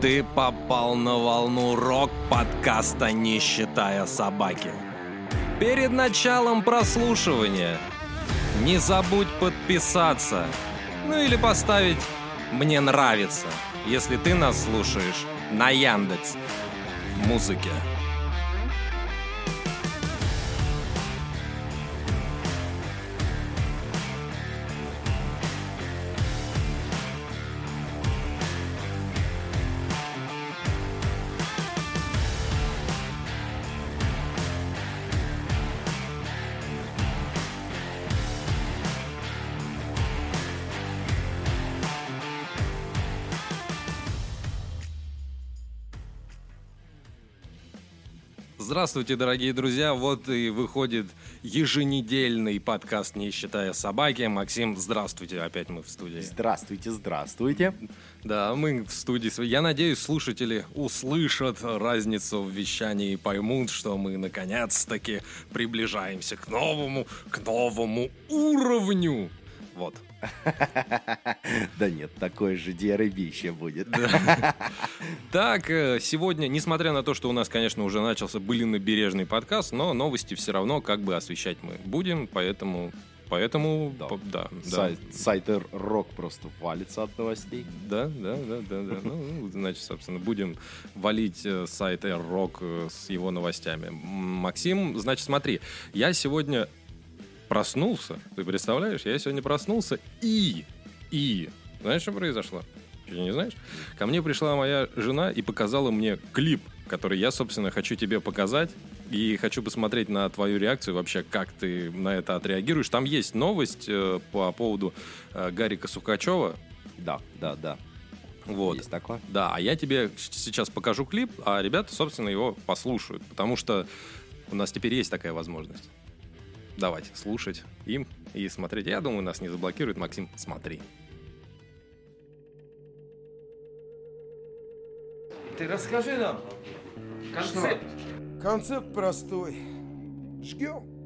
Ты попал на волну рок-подкаста «Не считая собаки». Перед началом прослушивания не забудь подписаться, ну или поставить «Мне нравится», если ты нас слушаешь на Яндекс Музыке. Здравствуйте, дорогие друзья. Вот и выходит еженедельный подкаст «Не считая собаки». Максим, здравствуйте. Опять мы в студии. Здравствуйте, здравствуйте. Да, мы в студии. Я надеюсь, слушатели услышат разницу в вещании и поймут, что мы наконец-таки приближаемся к новому, к новому уровню. Вот. Да нет, такое же диаребище будет. Так, э, сегодня, несмотря на то, что у нас, конечно, уже начался былинно-бережный подкаст, но новости все равно как бы освещать мы будем, поэтому Поэтому, да, да, Сайт, да. сайты рок просто валится от новостей. Да, да, да, да, да. Ну, значит, собственно, будем валить э, сайт рок э, с его новостями. Максим, значит, смотри, я сегодня проснулся. Ты представляешь? Я сегодня проснулся и... И... Знаешь, что произошло? Ты не знаешь? Ко мне пришла моя жена и показала мне клип, который я, собственно, хочу тебе показать. И хочу посмотреть на твою реакцию вообще, как ты на это отреагируешь. Там есть новость э, по поводу э, Гарика Сукачева. Да, да, да. Вот. Есть такое? Да, а я тебе сейчас покажу клип, а ребята, собственно, его послушают. Потому что у нас теперь есть такая возможность давать слушать им и смотреть. Я думаю, нас не заблокирует. Максим, смотри. Ты расскажи нам концепт. Что? Концепт простой. Жгем.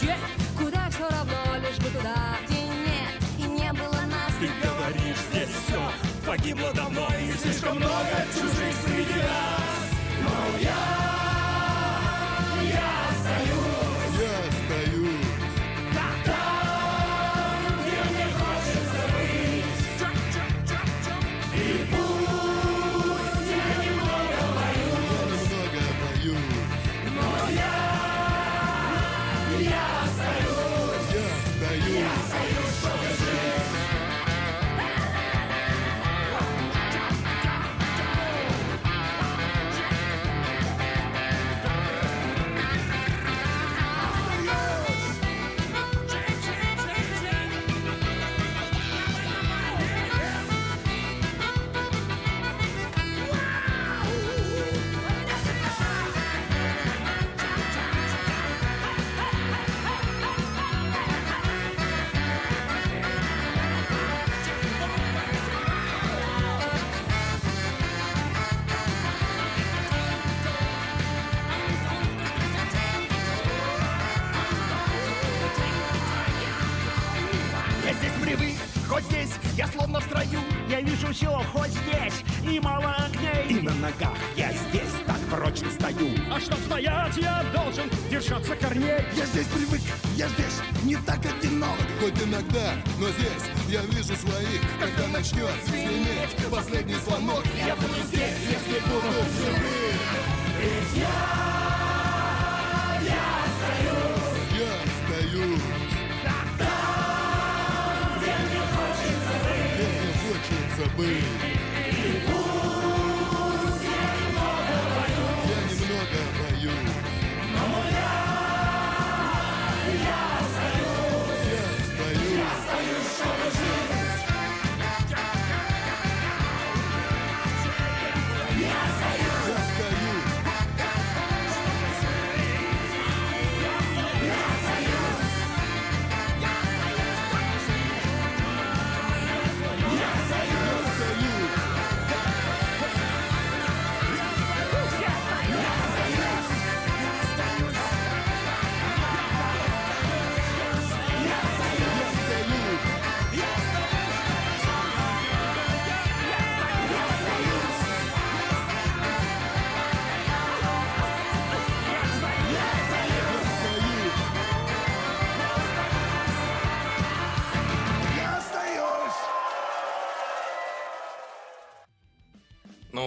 где? Куда все равно, лишь бы туда, где нет и не было нас. Ты говоришь, здесь все погибло давно и слишком много.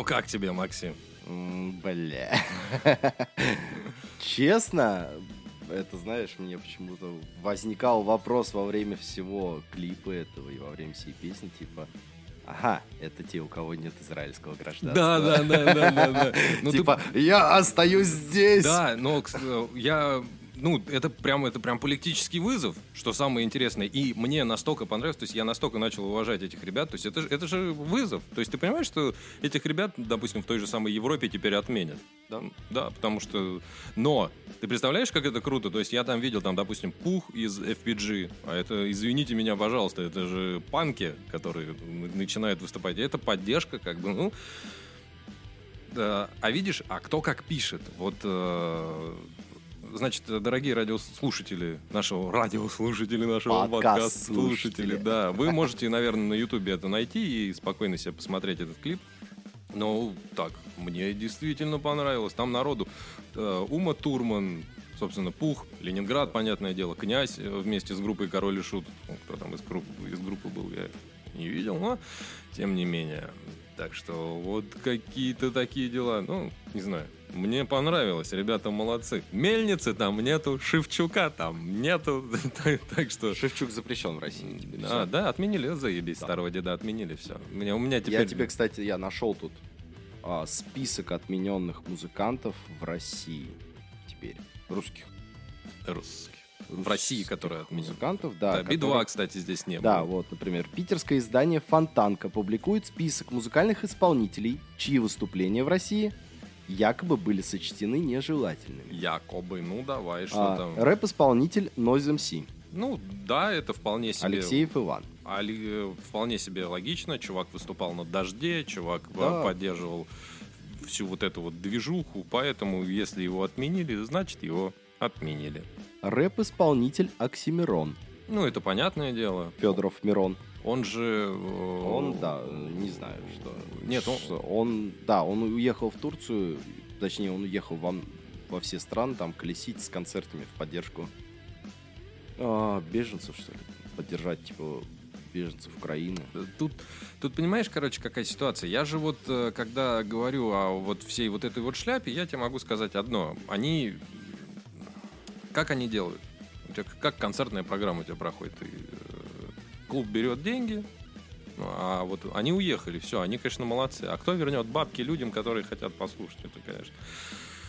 Как тебе, Максим? Бля. Честно, это, знаешь, мне почему-то возникал вопрос во время всего клипа этого и во время всей песни, типа, ага, это те, у кого нет израильского гражданства. Да, да, да, да, да, да. Ну, ты- Типа, я остаюсь здесь. Да, но кс- я ну, это прям, это прям политический вызов, что самое интересное. И мне настолько понравилось, то есть я настолько начал уважать этих ребят, то есть это, это же вызов. То есть ты понимаешь, что этих ребят, допустим, в той же самой Европе теперь отменят. Да, да, потому что... Но ты представляешь, как это круто? То есть я там видел, там, допустим, Пух из FPG, а это, извините меня, пожалуйста, это же панки, которые начинают выступать. И это поддержка, как бы, ну... Да, а видишь, а кто как пишет? Вот, э, значит, дорогие радиослушатели нашего, радиослушатели нашего Подкаст-слушатели. подкаст-слушатели, да, вы можете, наверное, на Ютубе это найти и спокойно себе посмотреть этот клип. Ну, так, мне действительно понравилось. Там народу э, Ума Турман, собственно, Пух, Ленинград, понятное дело, Князь э, вместе с группой Король и Шут. Ну, кто там из, групп- из группы был, я не видел, но тем не менее. Так что вот какие-то такие дела. Ну, не знаю. Мне понравилось, ребята молодцы. Мельницы там нету, Шевчука там нету. Так- Так что... Шевчук запрещен в России теперь. А, да, отменили, заебись, старого деда отменили, все. У меня, у меня теперь... Я тебе, кстати, я нашел тут а, список отмененных музыкантов в России теперь. Русских. Русских. В России, которая отменила. Музыкантов, да. Да, Би-2, которые- кстати, здесь не Да, было. вот, например, питерское издание «Фонтанка» публикует список музыкальных исполнителей, чьи выступления в России якобы были сочтены нежелательными. Якобы, ну давай, что А, там. рэп-исполнитель Noise MC, Ну, да, это вполне себе... Алексеев Иван. Али- э, Вполне себе логично. Чувак выступал на дожде, чувак э, Да. поддерживал всю вот эту вот движуху, поэтому если его отменили, значит его отменили. Рэп-исполнитель Оксимирон, Ну, это понятное дело. Федоров Мирон. Он же... э, Он, да, не знаю, что. Нет, он- что он, да, он уехал в Турцию, точнее, он уехал во, во все страны, там, колесить с концертами в поддержку а, беженцев, что ли, поддержать, типа, беженцев Украины. Тут, тут понимаешь, короче, какая ситуация. Я же вот, э, когда говорю о вот всей вот этой вот шляпе, я тебе могу сказать одно. Они... Как они делают? У тебя как концертная программа у тебя проходит? Ты, э, клуб берет деньги, ну, а вот они уехали, все, они, конечно, молодцы. А кто вернет бабки людям, которые хотят послушать? Это, конечно.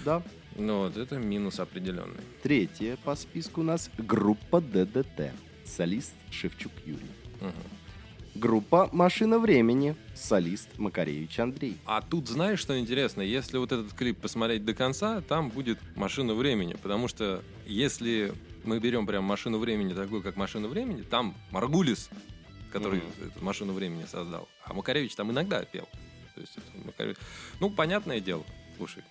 Да. Ну, вот это минус определенный. Третье по списку у нас группа ДДТ. Солист Шевчук Юрий. Мгм. Группа «Машина времени». Солист Макаревич Андрей. А тут знаешь, что интересно? Если вот этот клип посмотреть до конца, там будет машина времени. Потому что если мы берем прям машину времени, такую как машина времени, там Маргулис, который Мгм. эту машину времени создал. А Макаревич там иногда пел. То есть это Макаревич- Ну, понятное дело. Слушай,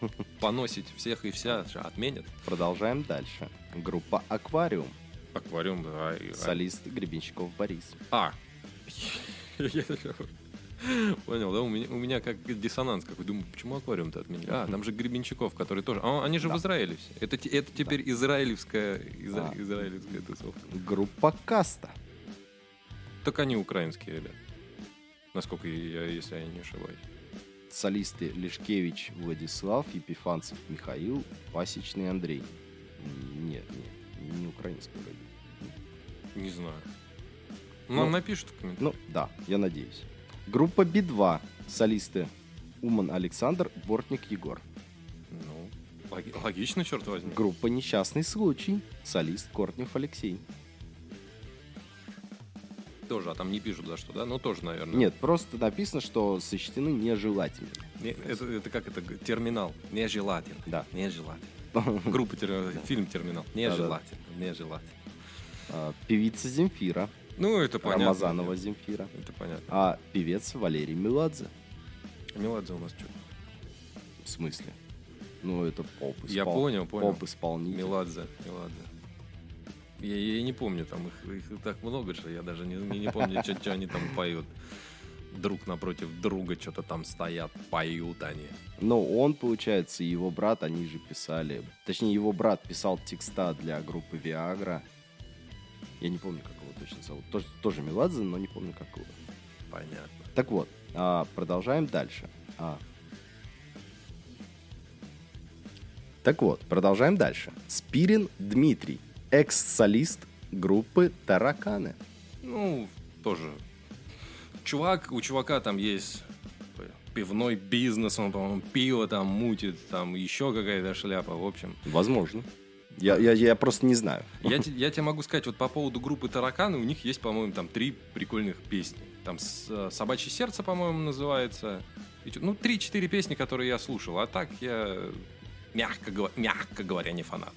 поносить всех и вся отменят. Продолжаем дальше. Группа «Аквариум». Аквариум, да. Солист Гребенщиков Борис. А, Понял, да? У меня, у меня как диссонанс какой. Думаю, почему аквариум-то отменили? А, там же Гребенщиков, который тоже... А, они же в Израиле все. Это, это теперь израилевская, изра- А. израилевская тусовка. Группа Каста. Так они украинские ребята. Насколько я, если я не ошибаюсь. Солисты Лешкевич Владислав, Епифанцев Михаил, Пасечный Андрей. Нет, нет, не украинский вроде. Не знаю. Нам Ну, напишут в комментариях. Ну, да, я надеюсь. Группа Би-2. Солисты Уман Александр, Бортник Егор. Ну, логи- логично, черт возьми. Группа Несчастный случай. Солист Кортнев Алексей. Тоже, а там не пишут за что, да? Ну, тоже, наверное. Нет, просто написано, что сочтены нежелательными. Не- это, это как это? Терминал. Нежелательно. Да. Нежелательно. Группа, тер- фильм «Терминал». Нежелательно. Нежелательно. А, Певица Земфира. Ну, это понятно. Рамазанова Земфира. Это понятно. А певец Валерий Меладзе. Меладзе у нас что? В смысле? Ну, это поп Я понял, понял. Поп-исполнитель. Меладзе. Меладзе. Я, я не помню, там их, их так много, что я даже не, не, не помню, что они там поют. Друг напротив друга что-то там стоят, поют они. Но он, получается, и его брат, они же писали... Точнее, его брат писал текста для группы Viagra. Я не помню, как точно зовут. Тоже, тоже Меладзе, но не помню, как его. Понятно. Так вот, а, продолжаем дальше. А. Так вот, продолжаем дальше. Спирин Дмитрий, экс-солист группы Тараканы. Ну, тоже. Чувак, у чувака там есть пивной бизнес, он, по-моему, пиво там мутит, там еще какая-то шляпа, в общем. Возможно. Я, я, я просто не знаю. Я, я тебе могу сказать, вот по поводу группы Тараканы, у них есть, по-моему, там три прикольных песни. Там «Собачье сердце», по-моему, называется. Ну, три-четыре песни, которые я слушал. А так я, мягко, мягко говоря, не фанат.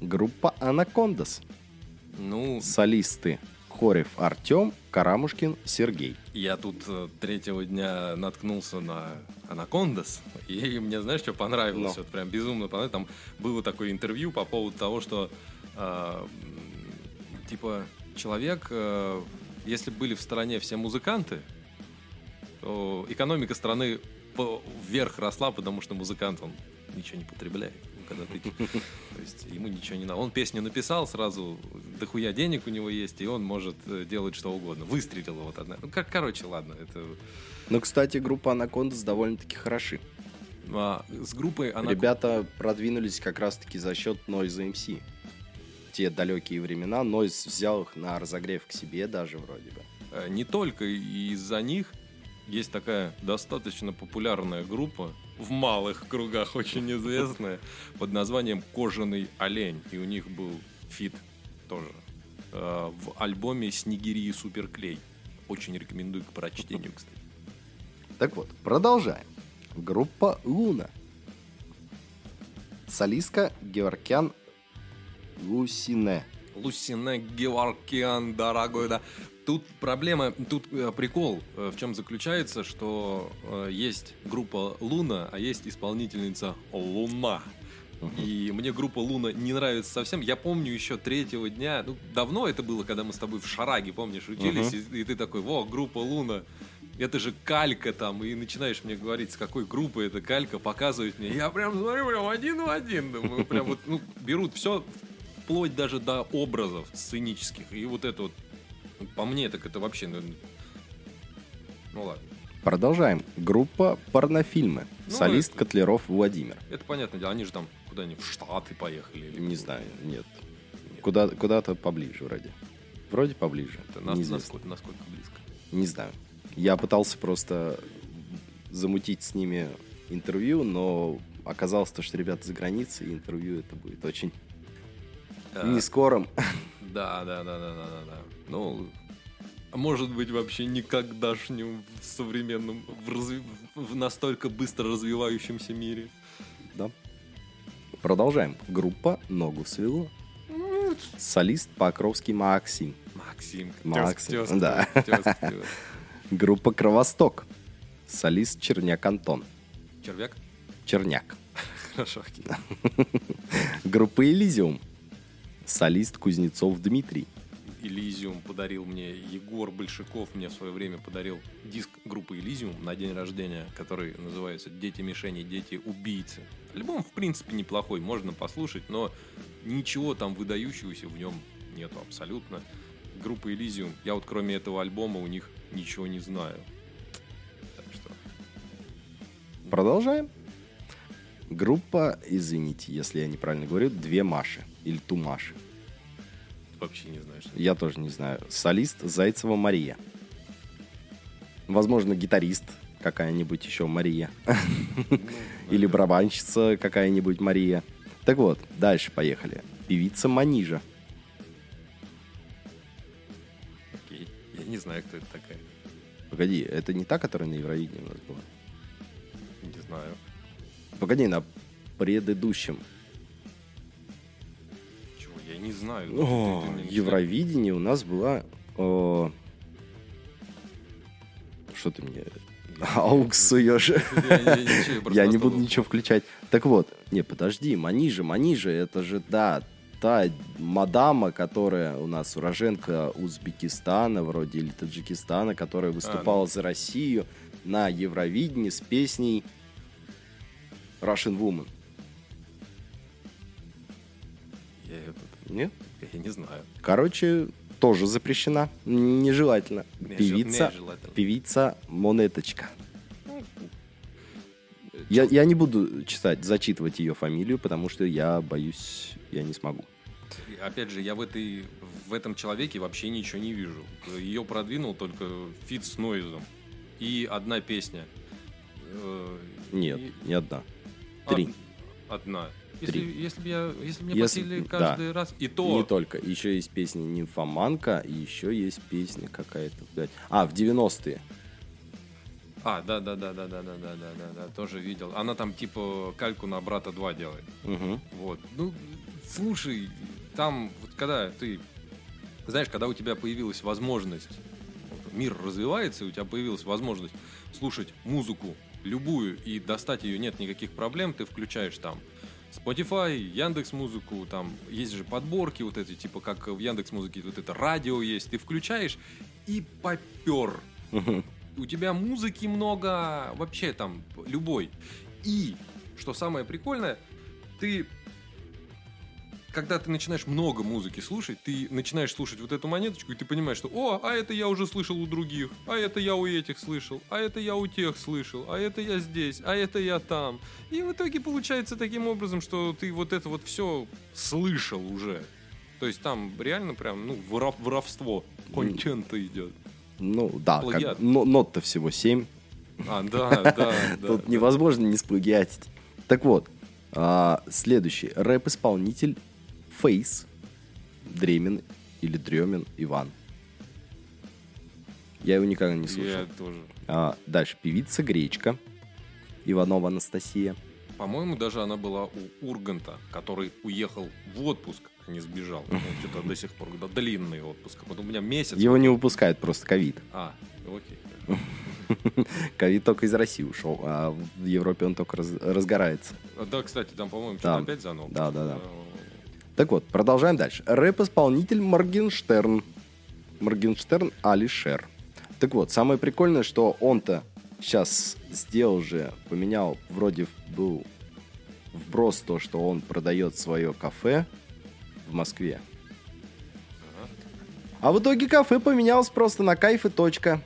Группа Анакондас. Ну, Солисты Хорев Артем, Карамушкин Сергей. я тут э, третьего дня наткнулся на Анакондас, и мне, знаешь, что понравилось? Ну. Вот прям безумно понравилось. Там было такое интервью по поводу того, что э, типа человек, э, если бы были в стране все музыканты, то экономика страны вверх росла, потому что музыкант, он ничего не потребляет. Когда ты- то есть ему ничего не надо. Он песню написал сразу, дохуя денег у него есть, и он может э, делать что угодно. Выстрелила вот одна. Ну, как, короче, ладно, это... Ну, кстати, группа Анакондас довольно-таки хороши. А, с группой она... Ребята продвинулись как раз-таки за счет Noise MC. Те далекие времена Noise взял их на разогрев к себе даже вроде бы. Э, Не только из-за них есть такая достаточно популярная группа, в малых кругах очень известная, под названием «Кожаный олень». И у них был фит тоже э, в альбоме «Снегири и суперклей». Очень рекомендую к прочтению, кстати. Так вот, продолжаем. Группа Луна. Солистка Геворкян Лусине. Лусине Геворкиан, дорогой, да. Тут проблема, тут э, прикол э, в чем заключается, что э, есть группа Луна, а есть исполнительница Луна. И мне группа Луна не нравится совсем. Я помню еще третьего дня, ну, давно это было, когда мы с тобой в Шараге, помнишь, учились, и, и ты такой, во, группа Луна, это же калька там, и начинаешь мне говорить, с какой группы это калька, показывать мне. Я прям смотрю, прям один в один, думаю, прям вот, ну, берут все, вплоть даже до образов сценических. И вот это вот, ну, по мне, так это вообще, ну, ну ладно. Продолжаем. Группа Порнофильмы. Ну, Солист это- Котлеров Владимир. Это понятное дело, они же там куда-нибудь в Штаты поехали. Или Не знаю, нет. Куда, куда-то поближе вроде. Вроде поближе. Это нас- насколько, насколько близко. Не знаю. Я пытался просто замутить с ними интервью, но оказалось то, что ребята за границей, и интервью это будет очень А, не скорым. Да, да, да, да, да, да, да. Ну, может быть, вообще никогдашнем в современном, в, разви- в настолько быстро развивающемся мире. Да. Продолжаем. Группа Ногу свело. Солист Покровский Максим. Максим. Максим, тёзка, да. тёзка. Группа Кровосток. Солист Черняк Антон. Червяк? Черняк. Хорошо, окей. Группа Элизиум. Солист Кузнецов Дмитрий. Elysium подарил мне, Егор Большаков мне в свое время подарил диск группы Elysium на день рождения, который называется «Дети мишени, дети убийцы». Альбом, в принципе, неплохой, можно послушать, но ничего там выдающегося в нем нету абсолютно. Группа Elysium, я вот кроме этого альбома у них ничего не знаю. Так что Продолжаем. Группа, извините, если я неправильно говорю, две Маши. Или ту Маши. вообще не знаю, что Я тоже не знаю. Солист Зайцева Мария. Возможно, гитарист какая-нибудь еще Мария. Или барабанщица какая-нибудь Мария. Так вот, дальше поехали. Певица Манижа. Окей. Я не знаю, кто это такая. Погоди, это не та, которая на Евровидении у нас была? Не знаю. Погоди, на предыдущем. Не знаю. О, Ты- ты не Евровидение у нас была... о, Что ты мне аукс суешь? Я- не буду ничего включать. Так вот, не, подожди, Манижа, Манижа, это же, да, та мадама, которая у нас уроженка Узбекистана, вроде, или Таджикистана, которая выступала за Россию на Евровидении с песней Russian Woman. Я, это- Нет? я не знаю. Короче, тоже запрещена. Нежелательно. Нежел- Певица, нежелательно. певица Монеточка. Я, я не буду читать, зачитывать ее фамилию, потому что я боюсь, я не смогу. Опять же, я в, этой, в этом человеке вообще ничего не вижу. Ее продвинул только фит с Нойзом. И одна песня. Э, Нет, и- не одна. Три. од- одна. Если, если бы я, если мне Если- просили да. каждый раз, и то Не только. Еще есть песня «Нимфоманка», и еще есть песня какая-то. блядь. А, в 90-е. А, да, да, да, да, да, да, да, да, да, да, тоже видел. Она там типа кальку на брата 2 делает. Мгм. Вот. Ну, слушай, там, вот когда ты, знаешь, когда у тебя появилась возможность, мир развивается, и у тебя появилась возможность слушать музыку любую и достать ее нет никаких проблем, ты включаешь там Spotify, Яндекс Музыку, там есть же подборки вот эти, типа как в Яндекс Музыке вот это радио есть, ты включаешь и попер. У тебя музыки много, вообще там любой. И, что самое прикольное, ты когда ты начинаешь много музыки слушать, ты начинаешь слушать вот эту монеточку, и ты понимаешь, что «О, а это я уже слышал у других, а это я у этих слышал, а это я у тех слышал, а это я здесь, а это я там». И в итоге получается таким образом, что ты вот это вот все слышал уже. То есть там реально прям, ну, воров- воровство контента идет. Ну, да, как- но- нот-то всего 7. А, да, да. Тут невозможно не сплагиатить. Так вот, а, следующий. Рэп-исполнитель Фейс. Дремин или Дремин Иван. Я его никогда не слышал. Я тоже. А, дальше. Певица Гречка. Иванова Анастасия. По-моему, даже она была у Урганта, который уехал в отпуск, а не сбежал. Ну, Что-то до сих пор, да, длинный отпуск. Вот у меня месяц. Его не выпускают, просто ковид. А, окей. Ковид только из России ушел, а в Европе он только раз- разгорается. А, Да, кстати, там, по-моему, что-то опять заново. Да, да, да. Так вот, продолжаем дальше. Рэп-исполнитель Моргенштерн. Моргенштерн Алишер. Так вот, самое прикольное, что он-то сейчас сделал же, поменял, вроде был вброс то, что он продает свое кафе в Москве. А в итоге кафе поменялось просто на кайф и точка.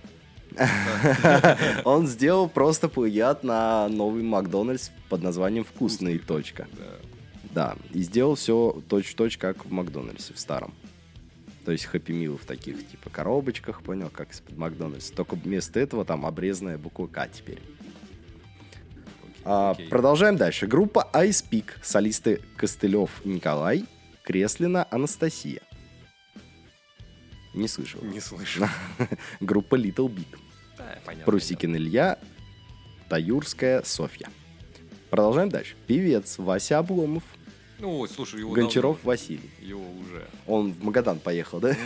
Он сделал просто плагиат на новый Макдональдс под названием «Вкусный точка». Да. Да, и сделал все точь-в-точь, как в Макдональдсе, в старом. То есть хэппи милы в таких, типа, коробочках, понял, как из-под Макдональдса. Только вместо этого там обрезанная буква К теперь. А, продолжаем дальше. Группа Ice Peak. Солисты Костылев Николай, Креслина Анастасия. Не слышал. Не слышу. Группа Little Big. Да, понятно. Прусикин Илья, Таюрская Софья. Продолжаем дальше. Певец Вася Обломов, Ну, ой, слушай, его Гончаров давно- Василий. Его уже. Он в Магадан поехал, да?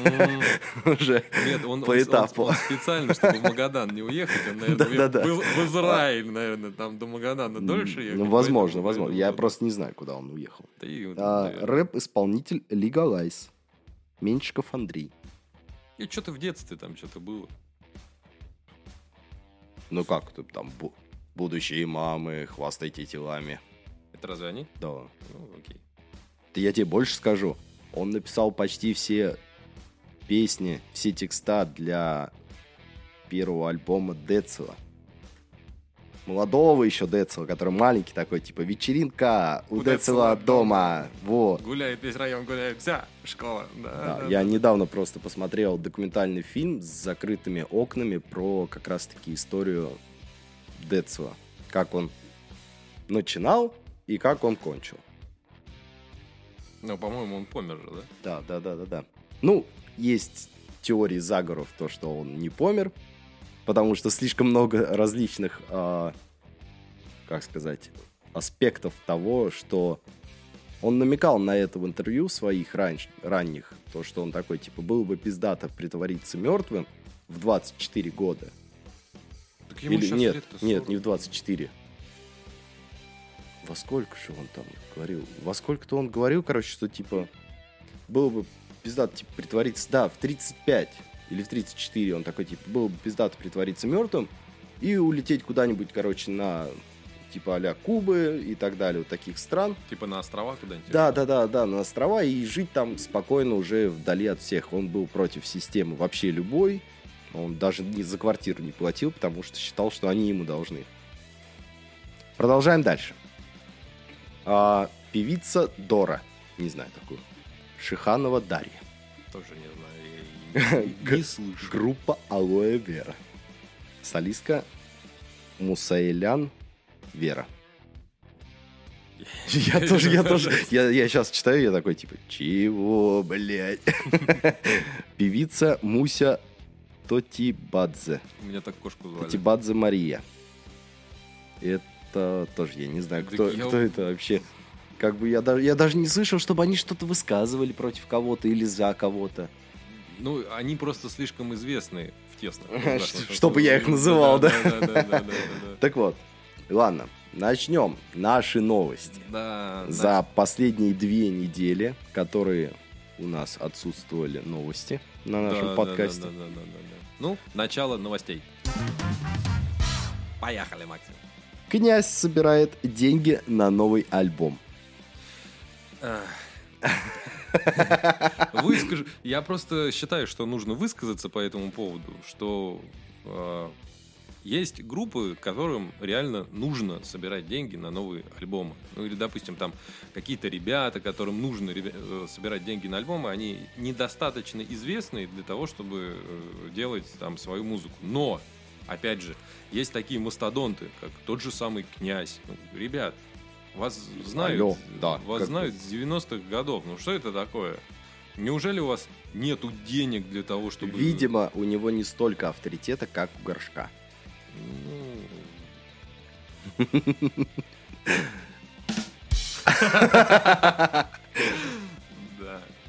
Уже Нет, он, по этапу. специально, чтобы в Магадан не уехать, он, наверное, в, Израиль, наверное, там до Магадана дольше. Ну, возможно, возможно. Я просто не знаю, куда он уехал. А. Рэп-исполнитель Лигалайз. Меньшиков Андрей. И что-то в детстве там что-то было. Ну как, там бу- будущие мамы, хвастайте телами. Это разве они? Да. Ну, окей. Да я тебе больше скажу. Он написал почти все песни, все текста для первого альбома Децела. Молодого еще Децела, который маленький такой, типа вечеринка у, У Децела Децела дома. Вот. Гуляет весь район, гуляет вся школа. Да, Да, да, я да. недавно просто посмотрел документальный фильм с закрытыми окнами про как раз-таки историю Децела. Как он начинал и как он кончил. Ну, по-моему, он помер же, да? Да, да, да, да, да. Ну, есть теории заговоров, то, что он не помер, потому что слишком много различных, а, как сказать, аспектов того, что он намекал на это в интервью своих раньш- ранних, то, что он такой, типа, было бы пиздато притвориться мертвым в 24 года. Так ему Или нет, лет-то нет, 40. не в 24. Во сколько же он там говорил? Во сколько-то он говорил, короче, что типа было бы пиздато типа, притвориться, да, в 35 или в 34 он такой, типа, было бы пиздато притвориться мертвым и улететь куда-нибудь, короче, на типа а Кубы и так далее, вот таких стран. Типа на острова куда-нибудь? Да, да, да, да, на острова и жить там спокойно уже вдали от всех. Он был против системы вообще любой. Он даже ни за квартиру не платил, потому что считал, что они ему должны. Продолжаем дальше. А, певица Дора. Не знаю такую. Шиханова Дарья. Тоже не знаю. я Не слышу. Группа Алоэ Вера. Солистка Мусаэлян Вера. Я тоже, я тоже, я, я сейчас читаю, я такой, типа, чего, блядь? Певица Муся Тотибадзе. У меня так кошку звали. Тотибадзе Мария. Это тоже, я не знаю, кто, я- кто это вообще. Как бы я даже, я даже не слышал, чтобы они что-то высказывали против кого-то или за кого-то. Ну, они просто слишком известны в вот чтобы я их называл, да? Так вот, ладно, начнем наши новости. За последние две недели, которые у нас отсутствовали новости на нашем подкасте. Ну, начало новостей. Поехали, Максим. Князь собирает деньги на новый альбом. Выскажу. Я просто считаю, что нужно высказаться по этому поводу, что э, есть группы, которым реально нужно собирать деньги на новые альбомы. Ну или, допустим, там какие-то ребята, которым нужно ребя- э, собирать деньги на альбомы, они недостаточно известны для того, чтобы э, делать там свою музыку. Но, опять же, есть такие мастодонты, как тот же самый князь. Ну, ребят, вас знают, Алло, да, вас знают с 90-х годов. Ну что это такое? Неужели у вас нету денег для того, чтобы... Видимо, у него не столько авторитета, как у горшка. Ну.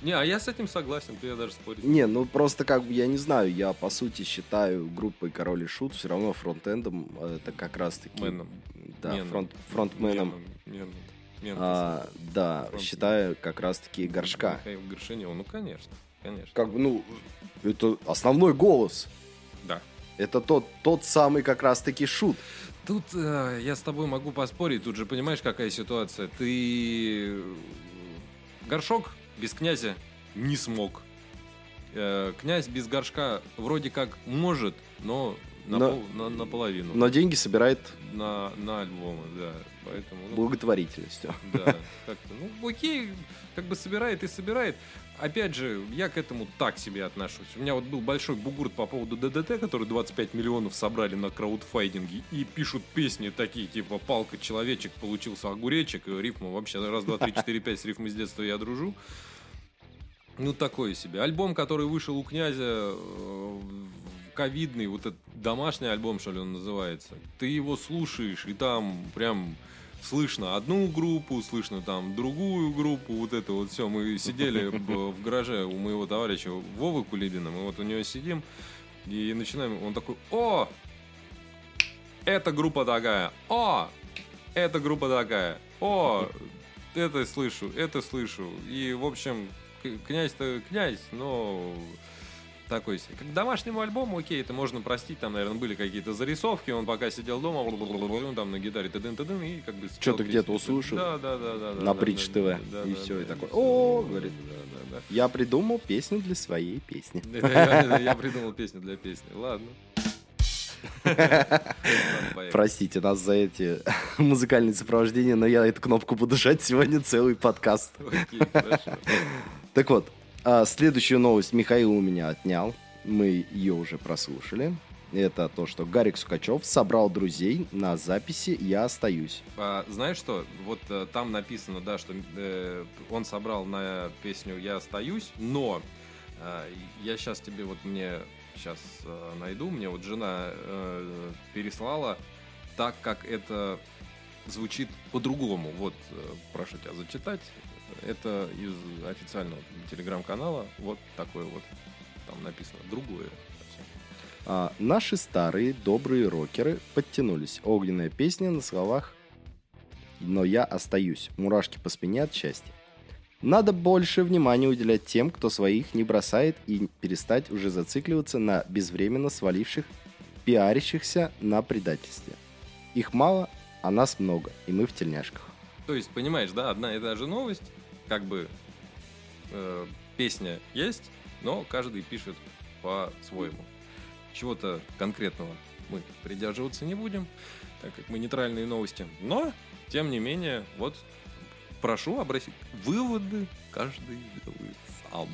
Не, а я с этим согласен, ты я даже спорить. Не, ну просто как бы я не знаю, я по сути считаю группой Король и Шут все равно фронтендом э, это как раз таки. Мэном. Да, Меном. фронт, фронтменом. Меном, меном. А, да, Фронт- считаю как раз таки горшка. Михаил Горшинев, ну конечно, конечно. Как бы, ну, это основной голос. Да. Это тот, тот самый как раз таки шут. Тут э, я с тобой могу поспорить, тут же понимаешь, какая ситуация. Ты э, горшок без князя не смог. Э, князь без горшка вроде как может, но, на Но- пол- на- наполовину. Но деньги собирает На, на альбомы, да. Поэтому, ну, благотворительностью. да, как-то, ну, окей, как бы собирает и собирает. Опять же, я к этому так себе отношусь. У меня вот был большой бугурт по поводу ДДТ, который 25 миллионов собрали на краудфайдинге и пишут песни такие, типа «Палка, человечек, получился огуречек», и рифма вообще раз, два, три, четыре, пять с рифмой с детства я дружу. Ну, такое себе. Альбом, который вышел у князя э, ковидный, вот этот домашний альбом, что ли, он называется. Ты его слушаешь, и там прям слышно одну группу, слышно там другую группу, вот это вот все. Мы сидели в гараже у моего товарища Вовы Кулибина, мы вот у него сидим и начинаем, он такой, о, эта группа такая, о, эта группа такая, о, это слышу, это слышу. И, в общем, князь-то князь, но такой себе. Как домашнему альбому, окей, это можно простить, там, наверное, были какие-то зарисовки, он пока сидел дома, он там на гитаре тыдын тыдын и как бы... Что-то где-то услышал Да, да, да, да. на да, Бридж ТВ, да, и да, да, и такой, «О», говорит. Да, да, да. Я придумал песню для своей песни. Я, придумал песню для песни. Ладно. Простите нас за эти музыкальные сопровождения, но я эту кнопку буду жать сегодня целый подкаст. Окей, хорошо. Так вот, а, следующую новость Михаил у меня отнял. Мы ее уже прослушали. Это то, что Гарик Сукачев собрал друзей на записи «Я остаюсь». А, знаешь что? Вот э, там написано, да, что э, он собрал на песню «Я остаюсь», но э, я сейчас тебе вот мне сейчас найду, мне вот жена э, переслала так, как это звучит по-другому. Вот, э, прошу тебя зачитать. Это из официального телеграм-канала. Вот такое вот. Там написано другое. А, наши старые добрые рокеры подтянулись. Огненная песня на словах «Но я остаюсь». Мурашки по спине от счастья. Надо больше внимания уделять тем, кто своих не бросает и перестать уже зацикливаться на безвременно сваливших, пиарящихся на предательстве. Их мало, а нас много, и мы в тельняшках. То есть, понимаешь, да, одна и та же новость, как бы э, песня есть, но каждый пишет по-своему. Чего-то конкретного мы придерживаться не будем, так как мы нейтральные новости. Но, тем не менее, вот прошу обратить выводы каждый делает сам.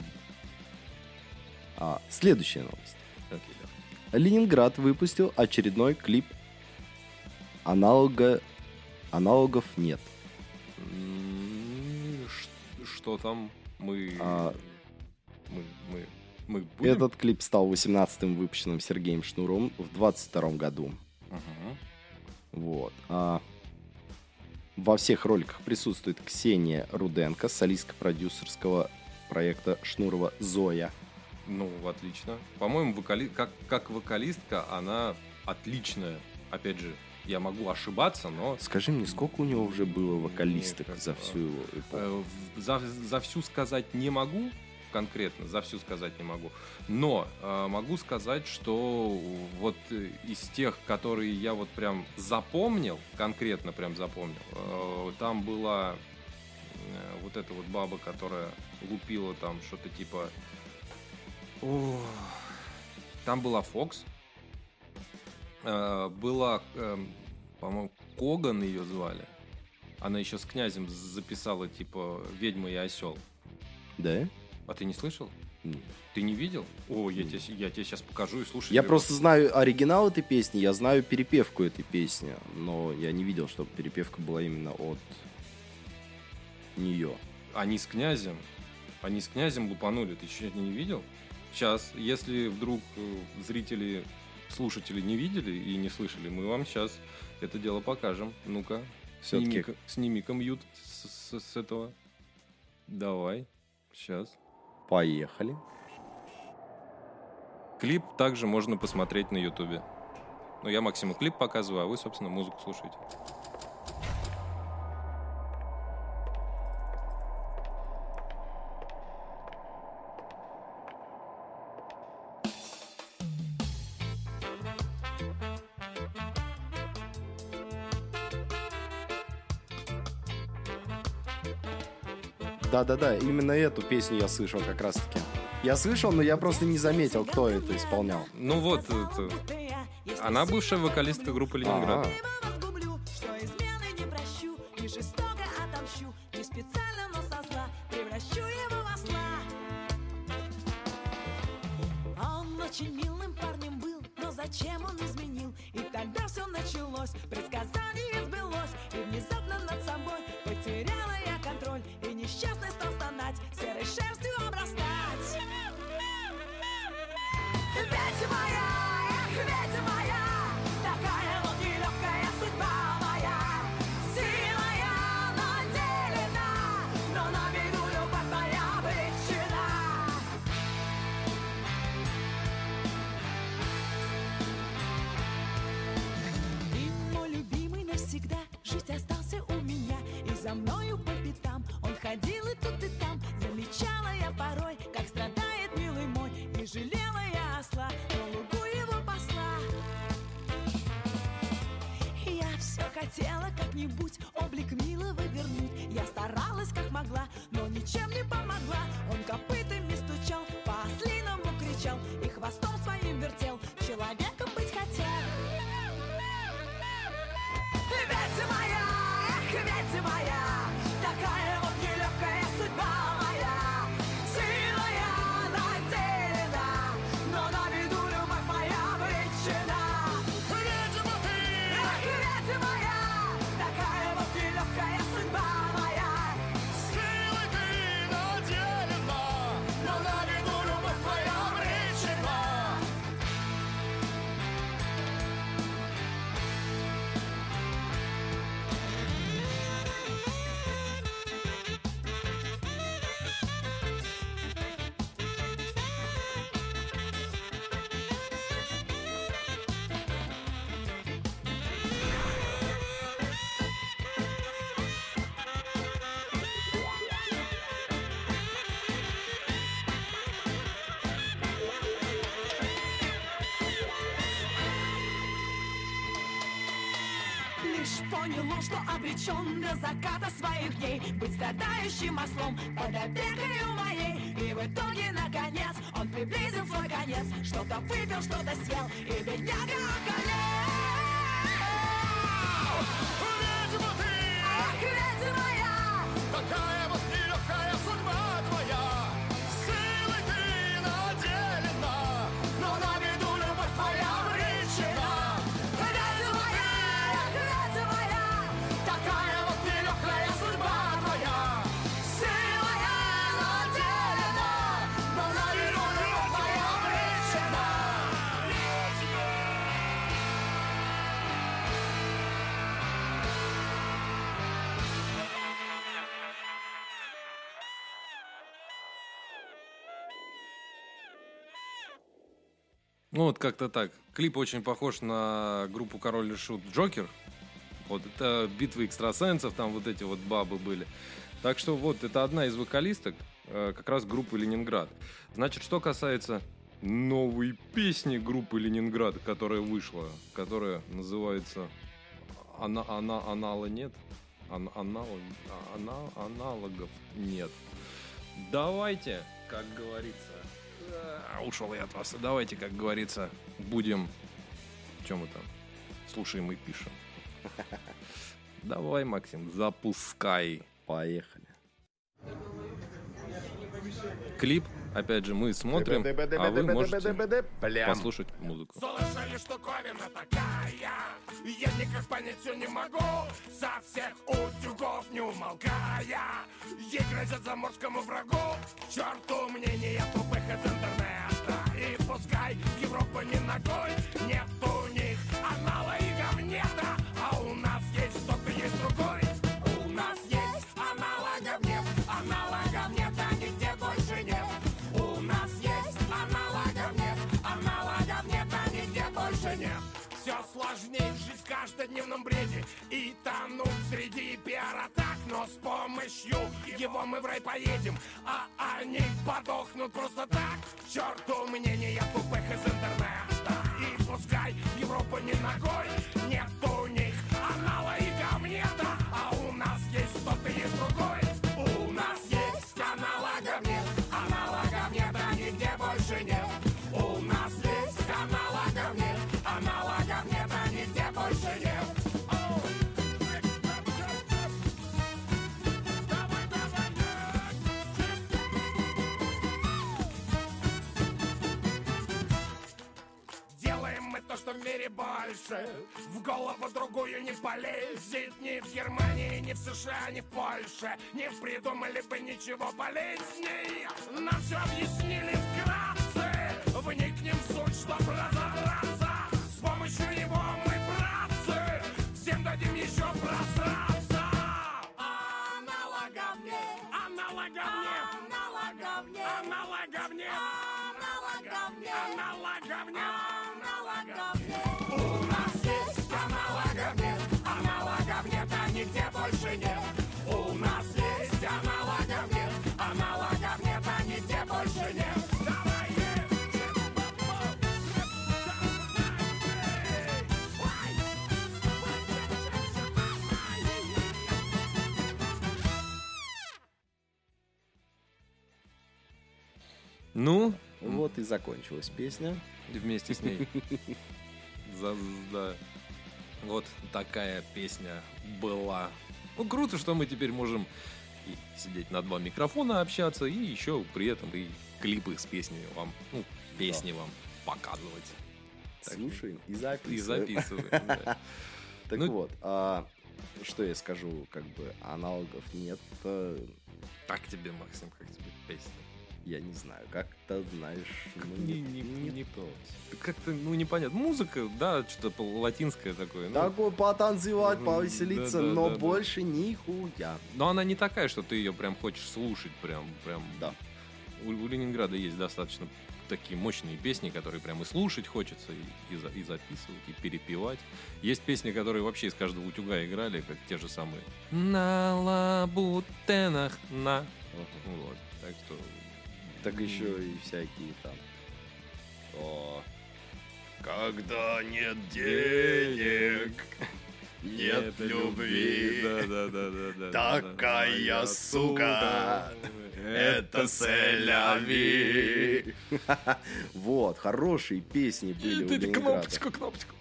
А, следующая новость. Окей, да. Ленинград выпустил очередной клип аналога... аналогов нет. Что там мы... А. Мы, мы, мы будем? Этот клип стал 18-м выпущенным Сергеем Шнуром в 22 году. Мгм. Вот. А во всех роликах присутствует Ксения Руденко, солистка продюсерского проекта Шнурова Зоя. Ну, отлично. По-моему, вокали... как, как вокалистка она отличная. Опять же, я могу ошибаться, но Скажи мне, сколько у него уже было вокалисток Никак, за всю его эпоху? э, за, за всю сказать не могу, конкретно, за всю сказать не могу. Но э, могу сказать, что вот э, из тех, которые я вот прям запомнил, конкретно прям запомнил, э, там была э, вот эта вот баба, которая лупила там что-то типа... Ох, Там была Фокс, была, эм, по-моему, Коган ее звали. Она еще с князем записала, типа, «Ведьма и осел». Да? А ты не слышал? Нет. Ты не видел? О, я тебе, я тебе сейчас покажу и слушай. Я просто знаю оригинал этой песни, я знаю перепевку этой песни, но я не видел, чтобы перепевка была именно от нее. Они с князем, они с князем лупанули. Ты еще не видел? Сейчас, если вдруг э, зрители, слушатели не видели и не слышали, мы вам сейчас это дело покажем. Ну-ка, Всё-таки сними-ка, сними-ка мьют с, с- с этого. Давай, сейчас. поехали. Клип также можно посмотреть на Ютубе. Ну, я Максиму клип показываю, а вы, собственно, музыку слушаете. Да-да-да, именно эту песню я слышал как раз-таки. Я слышал, но я просто не заметил, кто это исполнял. Ну вот, это- она бывшая вокалистка группы Ленинград. Он очень милым парнем был, но зачем он изменил? И тогда все началось, предсказание за мною по пятам. Он ходил и тут и там Замечала я порой, как страдает милый мой Не жалела я осла, на лугу его посла. Я все хотела как-нибудь облик милого вернуть. Я старалась как могла, но ничем не помогла. Он копытами стучал, по-ослиному кричал обречен до заката своих дней. Быть страдающим ослом под опекою моей. И в итоге, наконец, он приблизил свой конец. Что-то выпил, что-то съел, и бедняга околел Ну вот как-то так. Клип очень похож на группу Король и Шут Джокер. Вот это битвы экстрасенсов, там вот эти вот бабы были. Так что вот это одна из вокалисток э, как раз группы Ленинград. Значит, что касается новой песни группы Ленинград, которая вышла, которая называется она, она, анала нет. Ан, анал, ана- аналогов нет. Давайте, как говорится, а, ушел я от вас. Давайте, как говорится, будем... Чем мы там? Слушаем и пишем. Давай, Максим, запускай. Поехали. Клип, опять же, мы смотрим, а вы можете послушать музыку. Слышали, штуковина такая. Я никак понять всё не могу. Со всех утюгов не умолкая. Ей грозят заморскому врагу. Черту мнения тупых из интернета. И пускай Европа не ногой Нет у нет все сложнее жить в каждодневном бреде. И тонуть среди пиар-атак Но с помощью его мы в рай поедем. А они подохнут просто так. Черту мнения тупых из интернета. И пускай Европа не ногой Нет В мире больше. В голову другую не полезет Ни в Германии, ни в США, ни в Польше. Не придумали бы ничего полезнее Нам все объяснили вкратце. Вникнем в суть, чтоб разобраться С помощью него мы братцы. Всем дадим еще просраться. Аналогов нет. Аналогов нет Аналогов нет Аналогов нет Аналогов нет Аналогов нет Аналогов Ну, Вот и закончилась песня. и вместе с ней. За- да. Вот такая песня была. Ну, круто, что мы теперь можем и сидеть на два микрофона, общаться, и еще при этом и клипы с песнями вам, ну, песни вам показывать. Так. Слушаем и И записываем. записываем. да. Так Ну- вот, а, что я скажу, как бы аналогов нет. э, Как тебе, Максим, как тебе песня? Я не знаю, как-то, знаешь, ну, Не- не, не- не то. Как-то, ну, непонятно. Музыка, да, что-то латинское такое. ну, Такой потанцевать, повеселиться, да-да-да-да. но больше нихуя. Но она не такая, что ты ее прям хочешь слушать, прям, прям. Да. У, у Ленинграда есть достаточно такие мощные песни, которые прям и слушать хочется, и, и за- и записывать, и перепевать. Есть песни, которые вообще из каждого утюга играли, как те же самые. На лабутенах на. Вот. Так что. Так еще и всякие там. О, когда нет денег, нет любви, Да, да, да, да, да. такая сука, это селяви. Вот, хорошие песни были у Ленинграда. Кнопочку, кнопочку.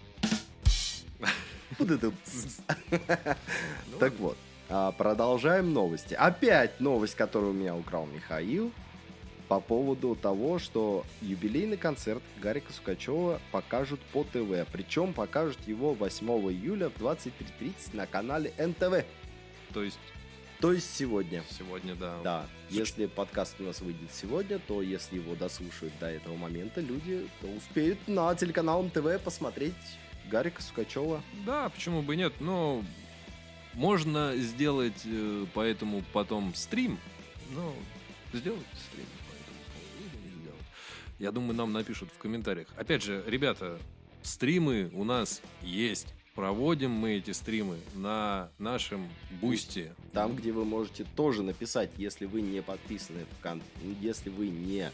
Так вот, а, продолжаем новости. Опять новость, которую у меня украл Михаил по поводу того, что юбилейный концерт Гарика Сукачева покажут по ТВ. Причем покажут его 8 июля в 23.30 на канале НТВ. То есть То есть сегодня. сегодня, да. Да, если подкаст у нас выйдет сегодня, то если его дослушают до этого момента, люди то успеют на телеканал НТВ посмотреть Гарика Сукачева. Да, почему бы и нет, но можно сделать э, поэтому потом стрим, но сделать стрим Я думаю, нам напишут в комментариях. Опять же, ребята, стримы у нас есть. Проводим мы эти стримы на нашем бусте. Там, где вы можете тоже написать, если вы не подписаны в кон... если вы не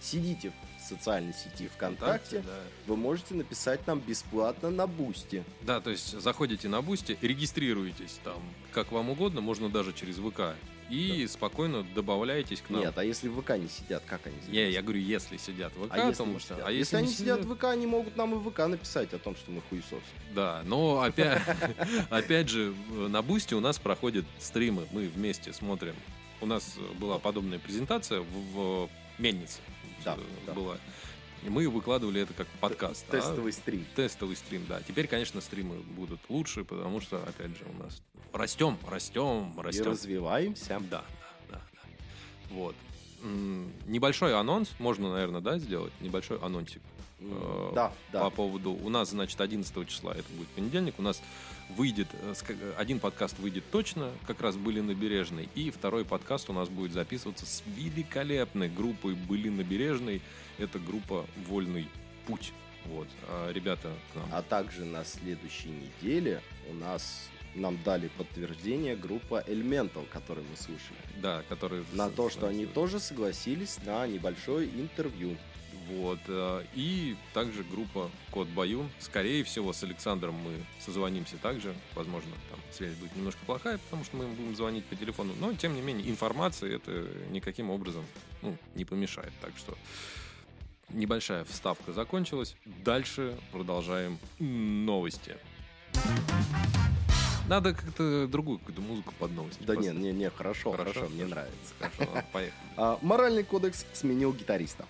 сидите в социальной сети ВКонтакте, да. вы можете написать нам бесплатно на Бусти. Да, то есть заходите на Бусти, регистрируетесь там как вам угодно, можно даже через ВК. И спокойно добавляйтесь к нам. Нет, а если в ВК не сидят, как они Не, я говорю, если сидят в ВК, а если, потому что... сидят? А если, не они сидят в ВК, они могут нам и в ВК написать о том, что мы хуесосы. Да, но опять, опять же, на Бусте у нас проходят стримы, мы вместе смотрим. У нас была подобная презентация в, в Мельнице. Да, э, да. была. И мы выкладывали это как подкаст. а Тестовый стрим. Тестовый стрим, да. Теперь, конечно, стримы будут лучше, потому что, опять же, у нас растем, растем, И растем. развиваемся. Да, да, да, да. Вот. Небольшой анонс, можно, наверное, да, сделать? Небольшой анонсик. Э, Да, да. По поводу... У нас, значит, 11 числа, это будет понедельник, у нас выйдет... э, ска- Один подкаст выйдет точно, как раз «Были набережной», и второй подкаст у нас будет записываться с великолепной группой «Были набережной». Это группа «Вольный путь». Вот. А ребята к нам... А также на следующей неделе у нас нам дали подтверждение группа Elemental, которую мы слушали. Да, которые... На то, что они тоже согласились на небольшое интервью. Вот. э, И также группа Код Баюн. Скорее всего, с Александром мы созвонимся также. Возможно, там связь будет немножко плохая, потому что мы будем звонить по телефону. Но, тем не менее, информации это никаким образом ну, не помешает. Так что небольшая вставка закончилась. Дальше продолжаем новости. Надо как-то другую какую-то музыку под новости. Да не, не, не, хорошо, Хорошо, хорошо, мне нравится. Хорошо, поехали. А, Моральный кодекс сменил гитариста.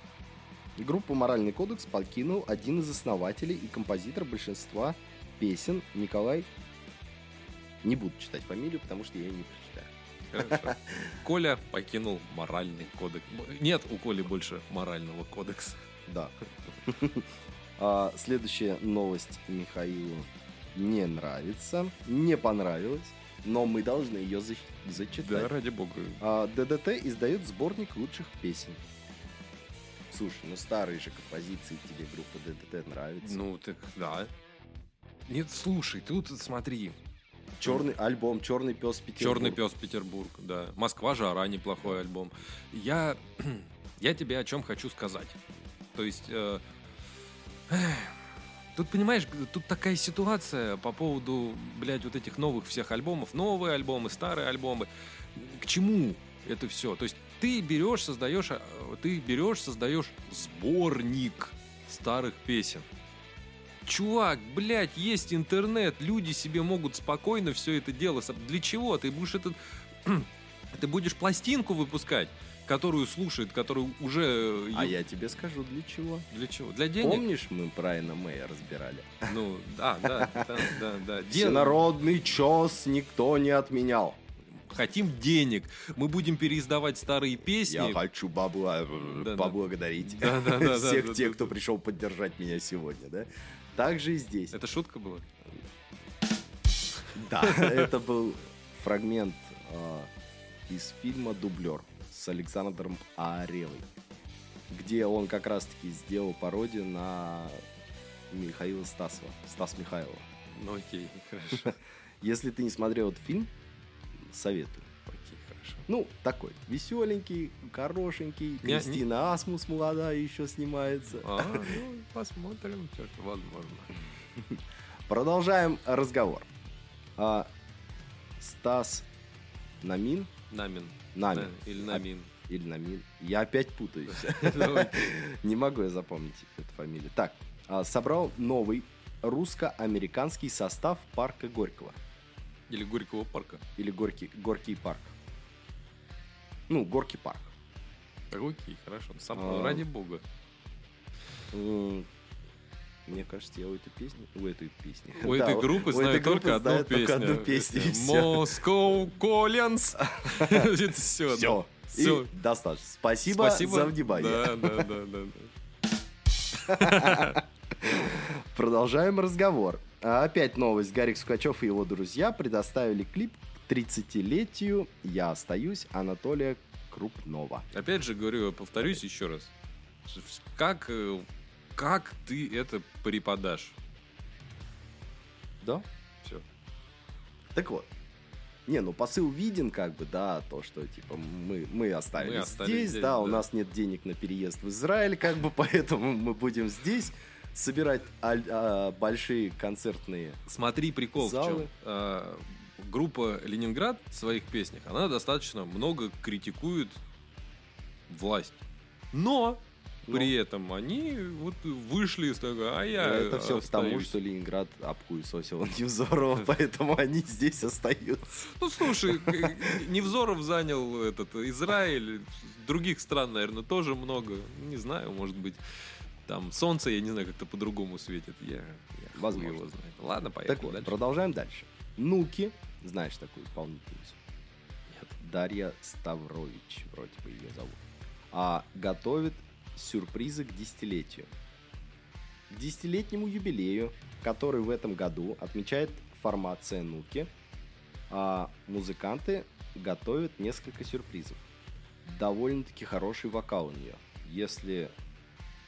Группу «Моральный кодекс» покинул один из основателей и композитор большинства песен Николай... Не буду читать фамилию, потому что я ее не прочитаю. Хорошо. Коля покинул моральный кодекс. Нет у Коли больше морального кодекса. Да. А, Следующая новость Михаилу не нравится, не понравилась, но мы должны ее Да, зачитать. ради бога. А, ДДТ издает сборник лучших песен. Слушай, ну старые же композиции тебе группа ДДТ нравятся. Ну, так да. Нет, слушай, тут смотри. Черный альбом Черный пес Петербург. Черный пес Петербург, да. Москва жара, неплохой альбом. Я, я тебе о чем хочу сказать. То есть, э, тут понимаешь, тут такая ситуация по поводу, блядь, вот этих новых всех альбомов, новые альбомы, старые альбомы. К чему Это все. То есть ты берешь, создаешь, э, ты берешь, создаешь сборник старых песен. Чувак, блядь, есть интернет, люди себе могут спокойно все это дело. Для чего? Ты будешь этот... Ты будешь пластинку выпускать, которую слушает, которую уже... э, А я тебе скажу, для чего. Для чего? Для денег? Помнишь, мы Брайана Мэя разбирали? Ну, да, да, да, да, да. Всенародный чес никто не отменял. Хотим денег. Мы будем переиздавать старые песни. Я хочу бабла поблагодарить Да, да, да, да, всех да, тех, да, кто пришел поддержать меня сегодня, да? Так же и здесь. Это шутка была? Да, это был фрагмент а, из фильма «Дублер» с Александром Оревой, где он как раз-таки сделал пародию на Михаила Стасова, Стас Михайлова. Ну окей, хорошо. Если ты не смотрел этот фильм, советую. Окей, хорошо. Ну, такой, веселенький, хорошенький. Не- не- Кристина Асмус молодая еще снимается. А, ну, посмотрим, что возможно. Продолжаем разговор. А, Стас Намин, Намин. Намин. Или Намин. или Намин. Я опять путаюсь. Не могу я запомнить эту фамилию. Так, а, собрал новый русско-американский состав парка Горького. Или Горького парка. Или Горький, Горький парк. Ну, Горький парк. Окей, хорошо. Сам, А. ради бога. Мне кажется, я у этой песни... У этой песни. У Да, этой группы у знаю этой группы только одну знаю только песню. одну песню, Collins. Это все. Все. Достаточно. Спасибо, за внимание. Да, да, да, да. да. Продолжаем разговор. Опять новость. Гарик Сукачев и его друзья предоставили клип к 30-летию «Я остаюсь» Анатолия Крупнова. Опять же говорю, повторюсь еще раз. Как, э, как ты это преподашь? Да? Все. Так вот. Не, ну посыл виден, как бы, да, то, что, типа, мы, мы остались, Мы здесь, здесь, да, у да. нас нет денег на переезд в Израиль, как бы, поэтому мы будем здесь собирать аль- а, большие концертные Смотри, прикол в чем. Залы. А, группа Ленинград в своих песнях, она достаточно много критикует власть. Но Но. при этом они вот вышли из того, а я Это все потому, остаюсь». что Ленинград обхуесосил Невзорова, поэтому они здесь остаются. Ну, слушай, Невзоров занял этот Израиль, других стран, наверное, тоже много. Не знаю, может быть, там солнце, я не знаю, как-то по-другому светит. Я, я Возможно. его знает. Ладно, поехали Так вот, дальше. продолжаем дальше. Нуки, знаешь такую исполнительницу? Нет. Дарья Ставрович, вроде бы ее зовут. А готовит сюрпризы к десятилетию. К десятилетнему юбилею, который в этом году отмечает формация Нуки, а музыканты готовят несколько сюрпризов. Довольно-таки хороший вокал у нее. Если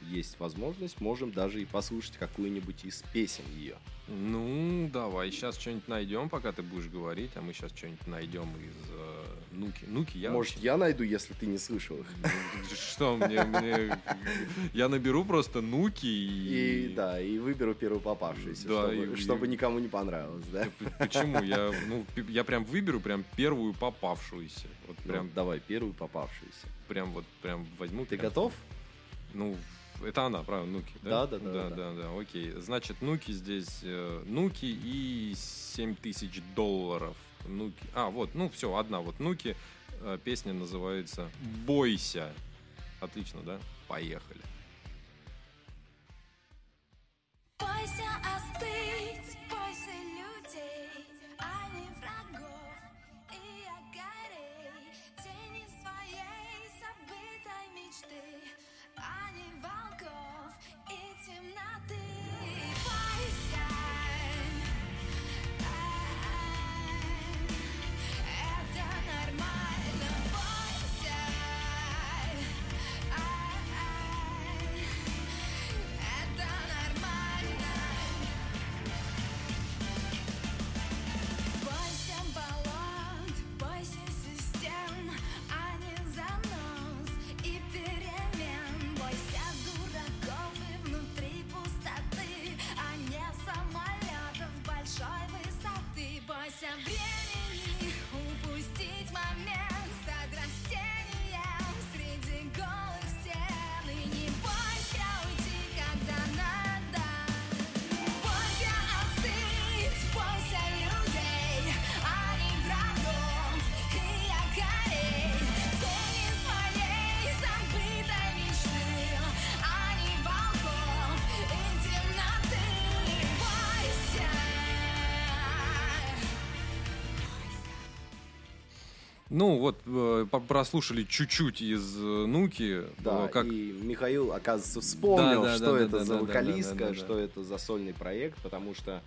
есть возможность, можем даже и послушать какую-нибудь из песен ее. Ну, давай, сейчас что-нибудь найдем, пока ты будешь говорить, а мы сейчас что-нибудь найдем из э, Нуки. Нуки я Может, я найду, если ты не слышал их. вообще- Что мне, мне... Я наберу просто Нуки и... И да, и выберу первую попавшуюся, Да, чтобы, и- чтобы и- никому не понравилось, да? Почему? Я, ну, я прям выберу прям первую попавшуюся. Вот Прям прям, давай первую попавшуюся. прям вот прям возьму. Ты прям- готов? Ну, это она, правильно, Нуки, Да, да? да, да, да, да. да, да, окей. Значит, Нуки здесь, э, Нуки и 7 тысяч долларов. Нуки. А, вот, ну все, одна вот Нуки. Э, Песня называется «Бойся». Отлично, да? Поехали. Бойся остыть, бойся людей, bien. Ну вот, э, прослушали чуть-чуть из э, Нуки. Да, э, как... и Михаил, оказывается, вспомнил, Да, да, что да, это да, за да, да, вокалистка, да, да, да. что это за сольный проект, потому что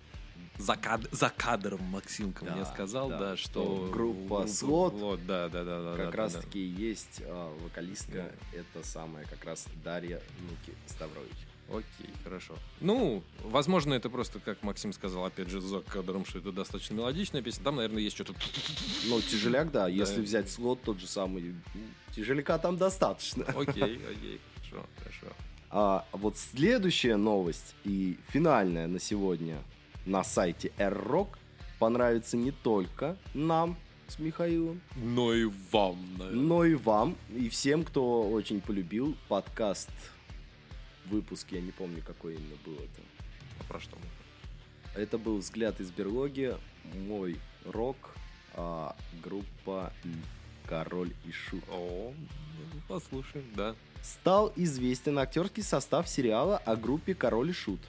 За, кад- за кадром Максимка Да, мне сказал, да, да, что группа «Слот» «Слот», да, да, да, да. как да, раз да. таки есть а, вокалистка, это самая как раз Дарья Нуки Ставрович. Окей, хорошо. Ну, возможно, это просто, как Максим сказал, опять же, за кадром, что это достаточно мелодичная песня. Там, наверное, есть что-то... Ну, тяжеляк, да, если взять слот тот же самый, тяжеляка там достаточно. Окей, окей, хорошо, хорошо. А вот следующая новость и финальная на сегодня на сайте R-Rock понравится не только нам с Михаилом, Но и вам, наверное. но и вам, и всем, кто очень полюбил подкаст. Выпуск, я не помню, какой именно был это. А Про что? Это был «Взгляд из берлоги», мой рок, а, группа «Король и Шут». О, ну, послушаем, да. Стал известен актерский состав сериала о группе «Король и Шут».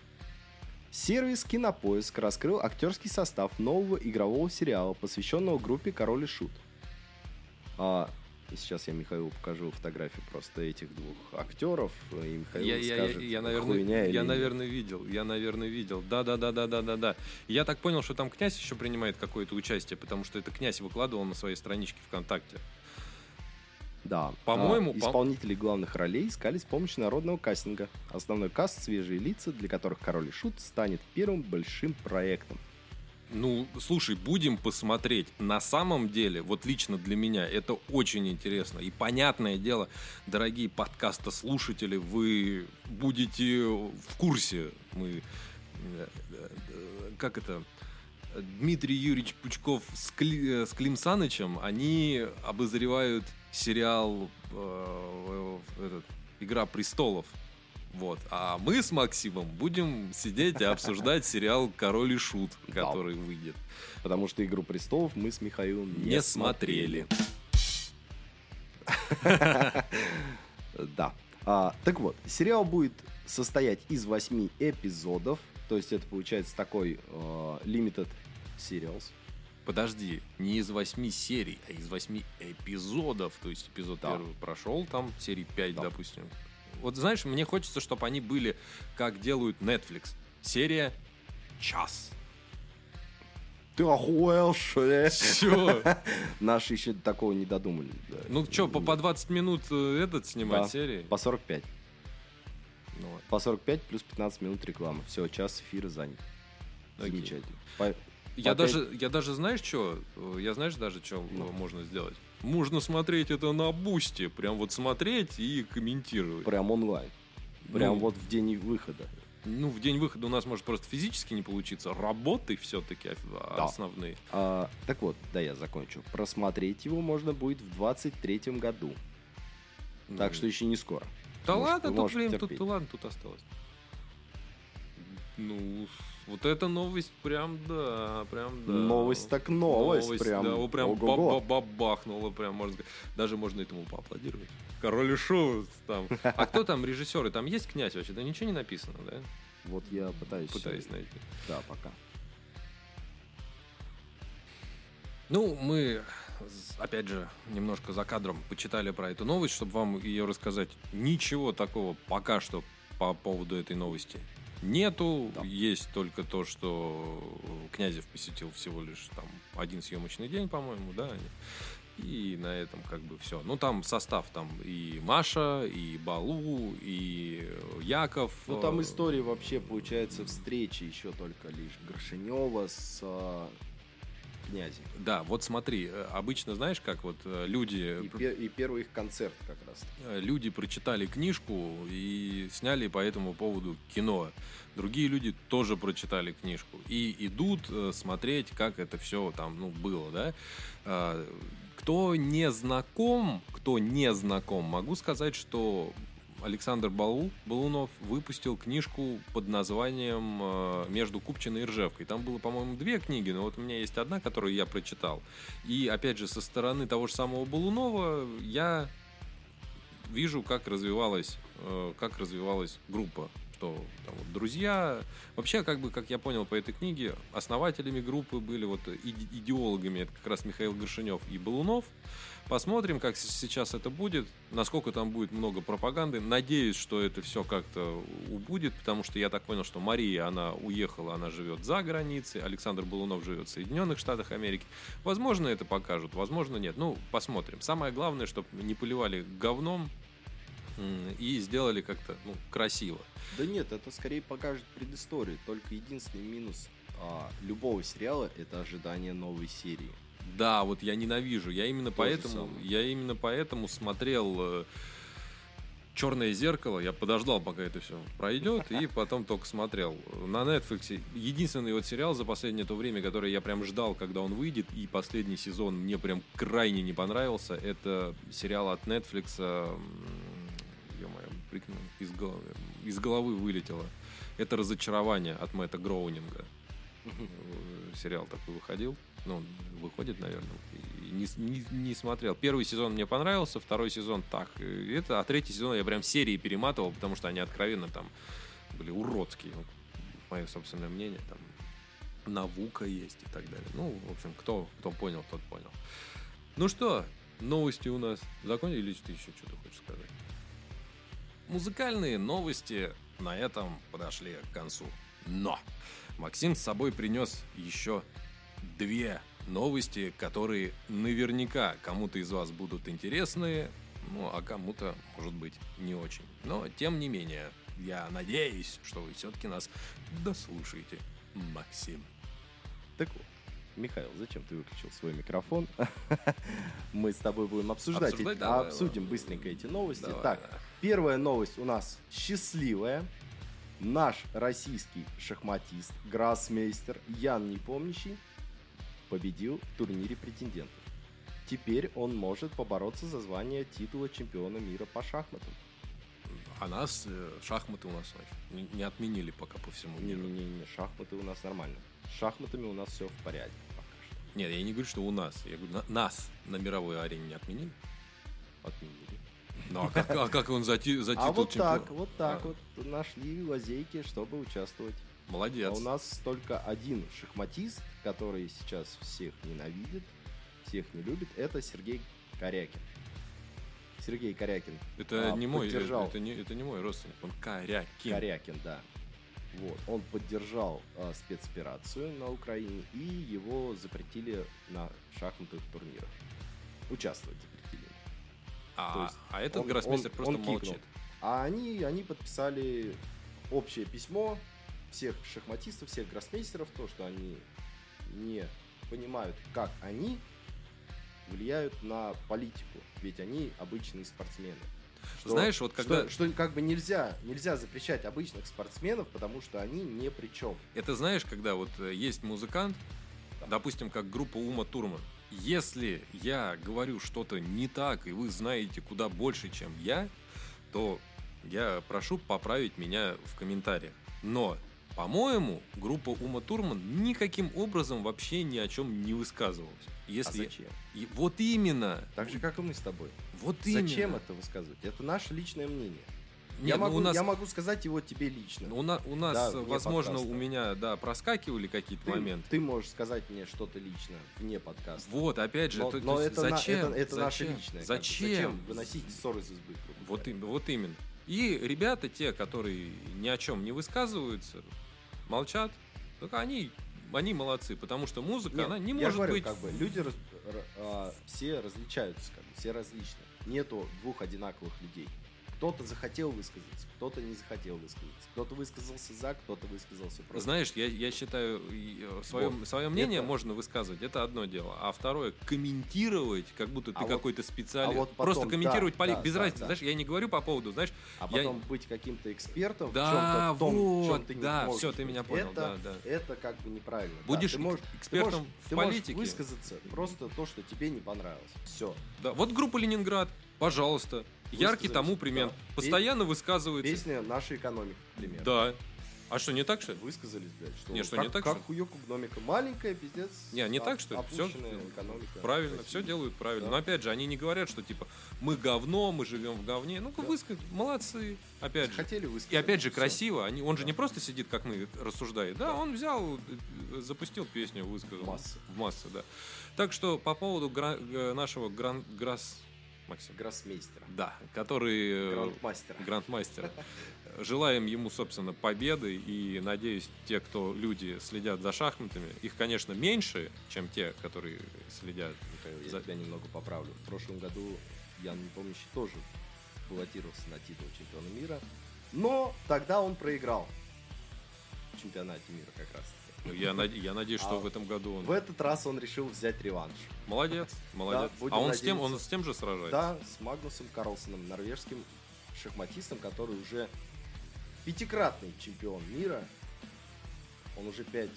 Сервис «Кинопоиск» раскрыл актерский состав нового игрового сериала, посвященного группе «Король и Шут». А, и сейчас я Михаилу покажу фотографию просто этих двух актеров, и Михаил Я, я, скажет, я, я, хуйня наверное, или я, наверное, видел. Я, наверное, видел. Да, да, да, да, да, да, да. Я так понял, что там князь еще принимает какое-то участие, потому что это князь выкладывал на своей страничке ВКонтакте. Да. По-моему, А, по- исполнителей главных ролей искали с помощью народного кастинга. Основной каст — свежие лица, для которых «Король и Шут» станет первым большим проектом. Ну, слушай, будем посмотреть. На самом деле, вот лично для меня это очень интересно. И понятное дело, дорогие подкаста-слушатели, вы будете в курсе. Мы... э, э, Как это? Дмитрий Юрьевич Пучков с, Кли- э, с Клим Санычем, они обозревают сериал э, этот, «Игра престолов». Вот. А мы с Максимом будем сидеть и обсуждать сериал «Король и Шут», Да. который выйдет. Потому что «Игру престолов» мы с Михаилом не, Не смотрели. Да. А, так вот, сериал будет состоять из восьми эпизодов. То есть это получается такой э, limited serials. Подожди, не из восьми серий, а из восьми эпизодов. То есть эпизод Да. первый прошел, там серии 5, Да. допустим. Вот знаешь, мне хочется, чтобы они были, как делают Netflix. Серия час. Ты охуел, что ли? Все. Наши еще такого не додумали. да. Ну что, по, по 20 минут э, этот снимать Да. серии? По 45. Ну, ладно. По 45 плюс 15 минут рекламы. Все, час эфира занят. Окей. Замечательно. По- Я Опять- даже, я даже, знаешь, что? Я знаешь даже, что Ну. можно сделать? Можно смотреть это на бусте. Прям вот смотреть и комментировать. Прям онлайн. Прям Ну, вот в день выхода. Ну, в день выхода у нас может просто физически не получиться. Работы все-таки Да. основные. А, так вот, да, я закончу. Просмотреть его можно будет в 23 году. Так Ну, что еще не скоро. Да Может, ладно, тут время, тут, ладно, тут осталось. Ну, вот эта новость прям, да, прям, да. Новость так новость, прям. Да, вот прям ого-го. ба- ба- бабахнула, прям, можно сказать. Даже можно этому поаплодировать. Король и шоу там. А кто там режиссеры? Там есть князь вообще? Да ничего не написано, да? Вот я пытаюсь... Пытаюсь найти. Да, пока. Ну, мы, опять же, немножко за кадром почитали про эту новость, чтобы вам ее рассказать. Ничего такого пока что по поводу этой новости нету. Да. Есть только то, что Князев посетил всего лишь там один съемочный день, по-моему, да? И на этом как бы все. Ну, там состав, там и Маша, и Балу, и Яков. Ну, там э, история вообще, получается, встречи еще только лишь Горшинева с князем. Да, вот смотри, э, обычно, знаешь, как вот э, люди... И, пе- и первый их концерт как раз. Э, люди прочитали книжку и сняли по этому поводу кино. Другие люди тоже прочитали книжку и идут смотреть, как это все там ну, было, да. Кто не знаком, кто не знаком, могу сказать, что Александр Балу, Балунов выпустил книжку под названием э, «Между Купчиной и Ржевкой». Там было, по-моему, две книги, но вот у меня есть одна, которую я прочитал. И, опять же, со стороны того же самого Балунова я вижу, как развивалась, э, как развивалась группа. Что там вот друзья. Вообще, как бы, как я понял по этой книге, основателями группы были вот иде- идеологами, это как раз Михаил Горшинев и Балунов. Посмотрим, как сейчас это будет, насколько там будет много пропаганды. Надеюсь, что это все как-то убудет, потому что я так понял, что Мария, она уехала, она живет за границей, Александр Балунов живет в Соединенных Штатах Америки. Возможно, это покажут, возможно, нет. Ну, посмотрим. Самое главное, чтобы не поливали говном и сделали как-то ну, красиво. Да нет, это скорее покажет предысторию. Только единственный минус а, любого сериала это ожидание новой серии. Да, вот я ненавижу. Я именно То поэтому, я именно поэтому смотрел Черное зеркало. Я подождал, пока это все пройдет, и потом только смотрел. На Netflix единственный вот сериал за последнее то время, который я прям ждал, когда он выйдет, и последний сезон мне прям крайне не понравился, это сериал от Netflix. Прикинь, из головы, из головы вылетело. Это разочарование от Мэтта Гроунинга. Э, Сериал такой выходил. Ну, выходит, наверное. Не, не- не смотрел. Первый сезон мне понравился, второй сезон так. и Это, а третий сезон я прям серии перематывал, потому что они откровенно там были уродские. Мое собственное мнение. Там Навука есть и так далее. Ну, в общем, кто, кто понял, тот понял. Ну что, новости у нас закончились, или ты еще что-то хочешь сказать? Музыкальные новости на этом подошли к концу. Но Максим с собой принес еще две новости, которые наверняка кому-то из вас будут интересны, ну, а кому-то, может быть, не очень. Но, тем не менее, я надеюсь, что вы все-таки нас дослушаете, Максим. Так вот, Михаил, зачем ты выключил свой микрофон? Мы с тобой будем обсуждать, Обсуждать, эти- давай, обсудим давай. быстренько эти новости. Давай, так, да. Первая новость у нас счастливая. Наш российский шахматист, гроссмейстер Ян Непомнящий победил в турнире претендентов. Теперь он может побороться за звание титула чемпиона мира по шахматам. А нас, э, шахматы у нас значит, не, не отменили пока по всему миру. Не-не-не, шахматы у нас нормально. С шахматами у нас все в порядке пока что. Нет, я не говорю, что у нас. Я говорю, на- нас на мировой арене не отменили. Отменили. Ну, а как, а как он за, ти- за титул А вот чемпиона? так, вот так А, вот нашли лазейки, чтобы участвовать. Молодец. А у нас только один шахматист, который сейчас всех ненавидит, всех не любит, это Сергей Корякин. Сергей Корякин. Это а, не мой, поддержал. это, не, это не мой родственник, он Корякин. Корякин, да. Вот. Он поддержал а, спецоперацию на Украине, и его запретили на шахматных турнирах. Участвовать. А, То есть а этот он- гроссмейстер он- просто он кикнул. молчит. А они, они подписали общее письмо всех шахматистов, всех гроссмейстеров, то, что они не понимают, как они влияют на политику. Ведь они обычные спортсмены. Что- Знаешь, вот когда... Что, что как бы нельзя, нельзя запрещать обычных спортсменов, потому что они ни при чем. Это знаешь, когда вот э, есть музыкант, допустим, как группа Ума Турман. Если я говорю что-то не так, и вы знаете куда больше, чем я, то я прошу поправить меня в комментариях. Но, по-моему, группа Ума Турман никаким образом вообще ни о чем не высказывалась. Если... А зачем? И вот именно. Так же, как и мы с тобой. Вот Зачем именно. это высказывать? Это наше личное мнение. Нет, я, ну, могу, у нас- я могу сказать его тебе лично. У, на- у нас, Да, вне возможно, подкаста. у меня, да, проскакивали какие-то ты, моменты. ты можешь сказать мне что-то лично вне подкаста. Вот, опять же, но то- но то это, на- зачем? это, это наше Зачем? личное. как бы. Зачем? Зачем выносить ссоры из избы? Вот, им- вот именно. И ребята, те, которые ни о чем не высказываются, молчат, так они, они молодцы, потому что музыка, Нет, она не может говорю, быть... как бы люди раз- р- а, все различаются, как бы, все различны. Нету двух одинаковых людей. Кто-то захотел высказаться, кто-то не захотел высказаться. Кто-то высказался за, кто-то высказался против. Знаешь, я, я считаю, свое, Вот. свое мнение Это- можно высказывать, это одно дело. А второе, комментировать, как будто ты А вот- какой-то специалист. а вот потом, Просто комментировать да, политику, да, без да, разницы. да. Знаешь, я не говорю по поводу, знаешь, А я- потом быть каким-то экспертом Да, в чем-то, в том, в чем вот, ты не да, можешь всё, ты меня понял, это, да, да. это как бы неправильно. Да, Будешь ты можешь, экспертом ты можешь, в ты можешь политике. высказаться просто то, что тебе не понравилось. Все. Да, вот группа Ленинград, пожалуйста. Яркий тому пример. да. Постоянно высказывается. Песня «Наша экономика», к примеру. Да. А что, не так, что ли? Высказались, блядь, что, Не, что как, не так, как что? хуёк у гномика. Маленькая, пиздец. Не, не оп- так, что ли? Опущенная экономика. Правильно, России. все делают правильно. Да. Но опять же, они не говорят, что типа мы говно, мы живем в говне. Ну-ка, высказ, молодцы. Опять же. Хотели высказать. И опять же, всё. красиво. Они, он же не просто сидит, как мы, рассуждает. Да, он взял, э, запустил песню, высказал. В массы. В массы, да. Так что по поводу гра- э, нашего гран- грас... Максим. Гроссмейстера. Да, который... э, Грандмастера. Грандмастера. Желаем ему, собственно, победы и надеюсь, те, кто люди следят за шахматами, их, конечно, меньше, чем те, которые следят. Михаил, я За- тебя немного поправлю. В прошлом году Ян Непомнящий тоже баллотировался на титул чемпиона мира. Но тогда он проиграл в чемпионате мира как раз. Ну, Я, наде- я надеюсь, что А в этом году он... В этот раз он решил взять реванш. Молодец, молодец. будем а он с, тем, он с тем же сражается? Да, с Магнусом Карлсоном, норвежским шахматистом, который уже пятикратный чемпион мира. Он уже пять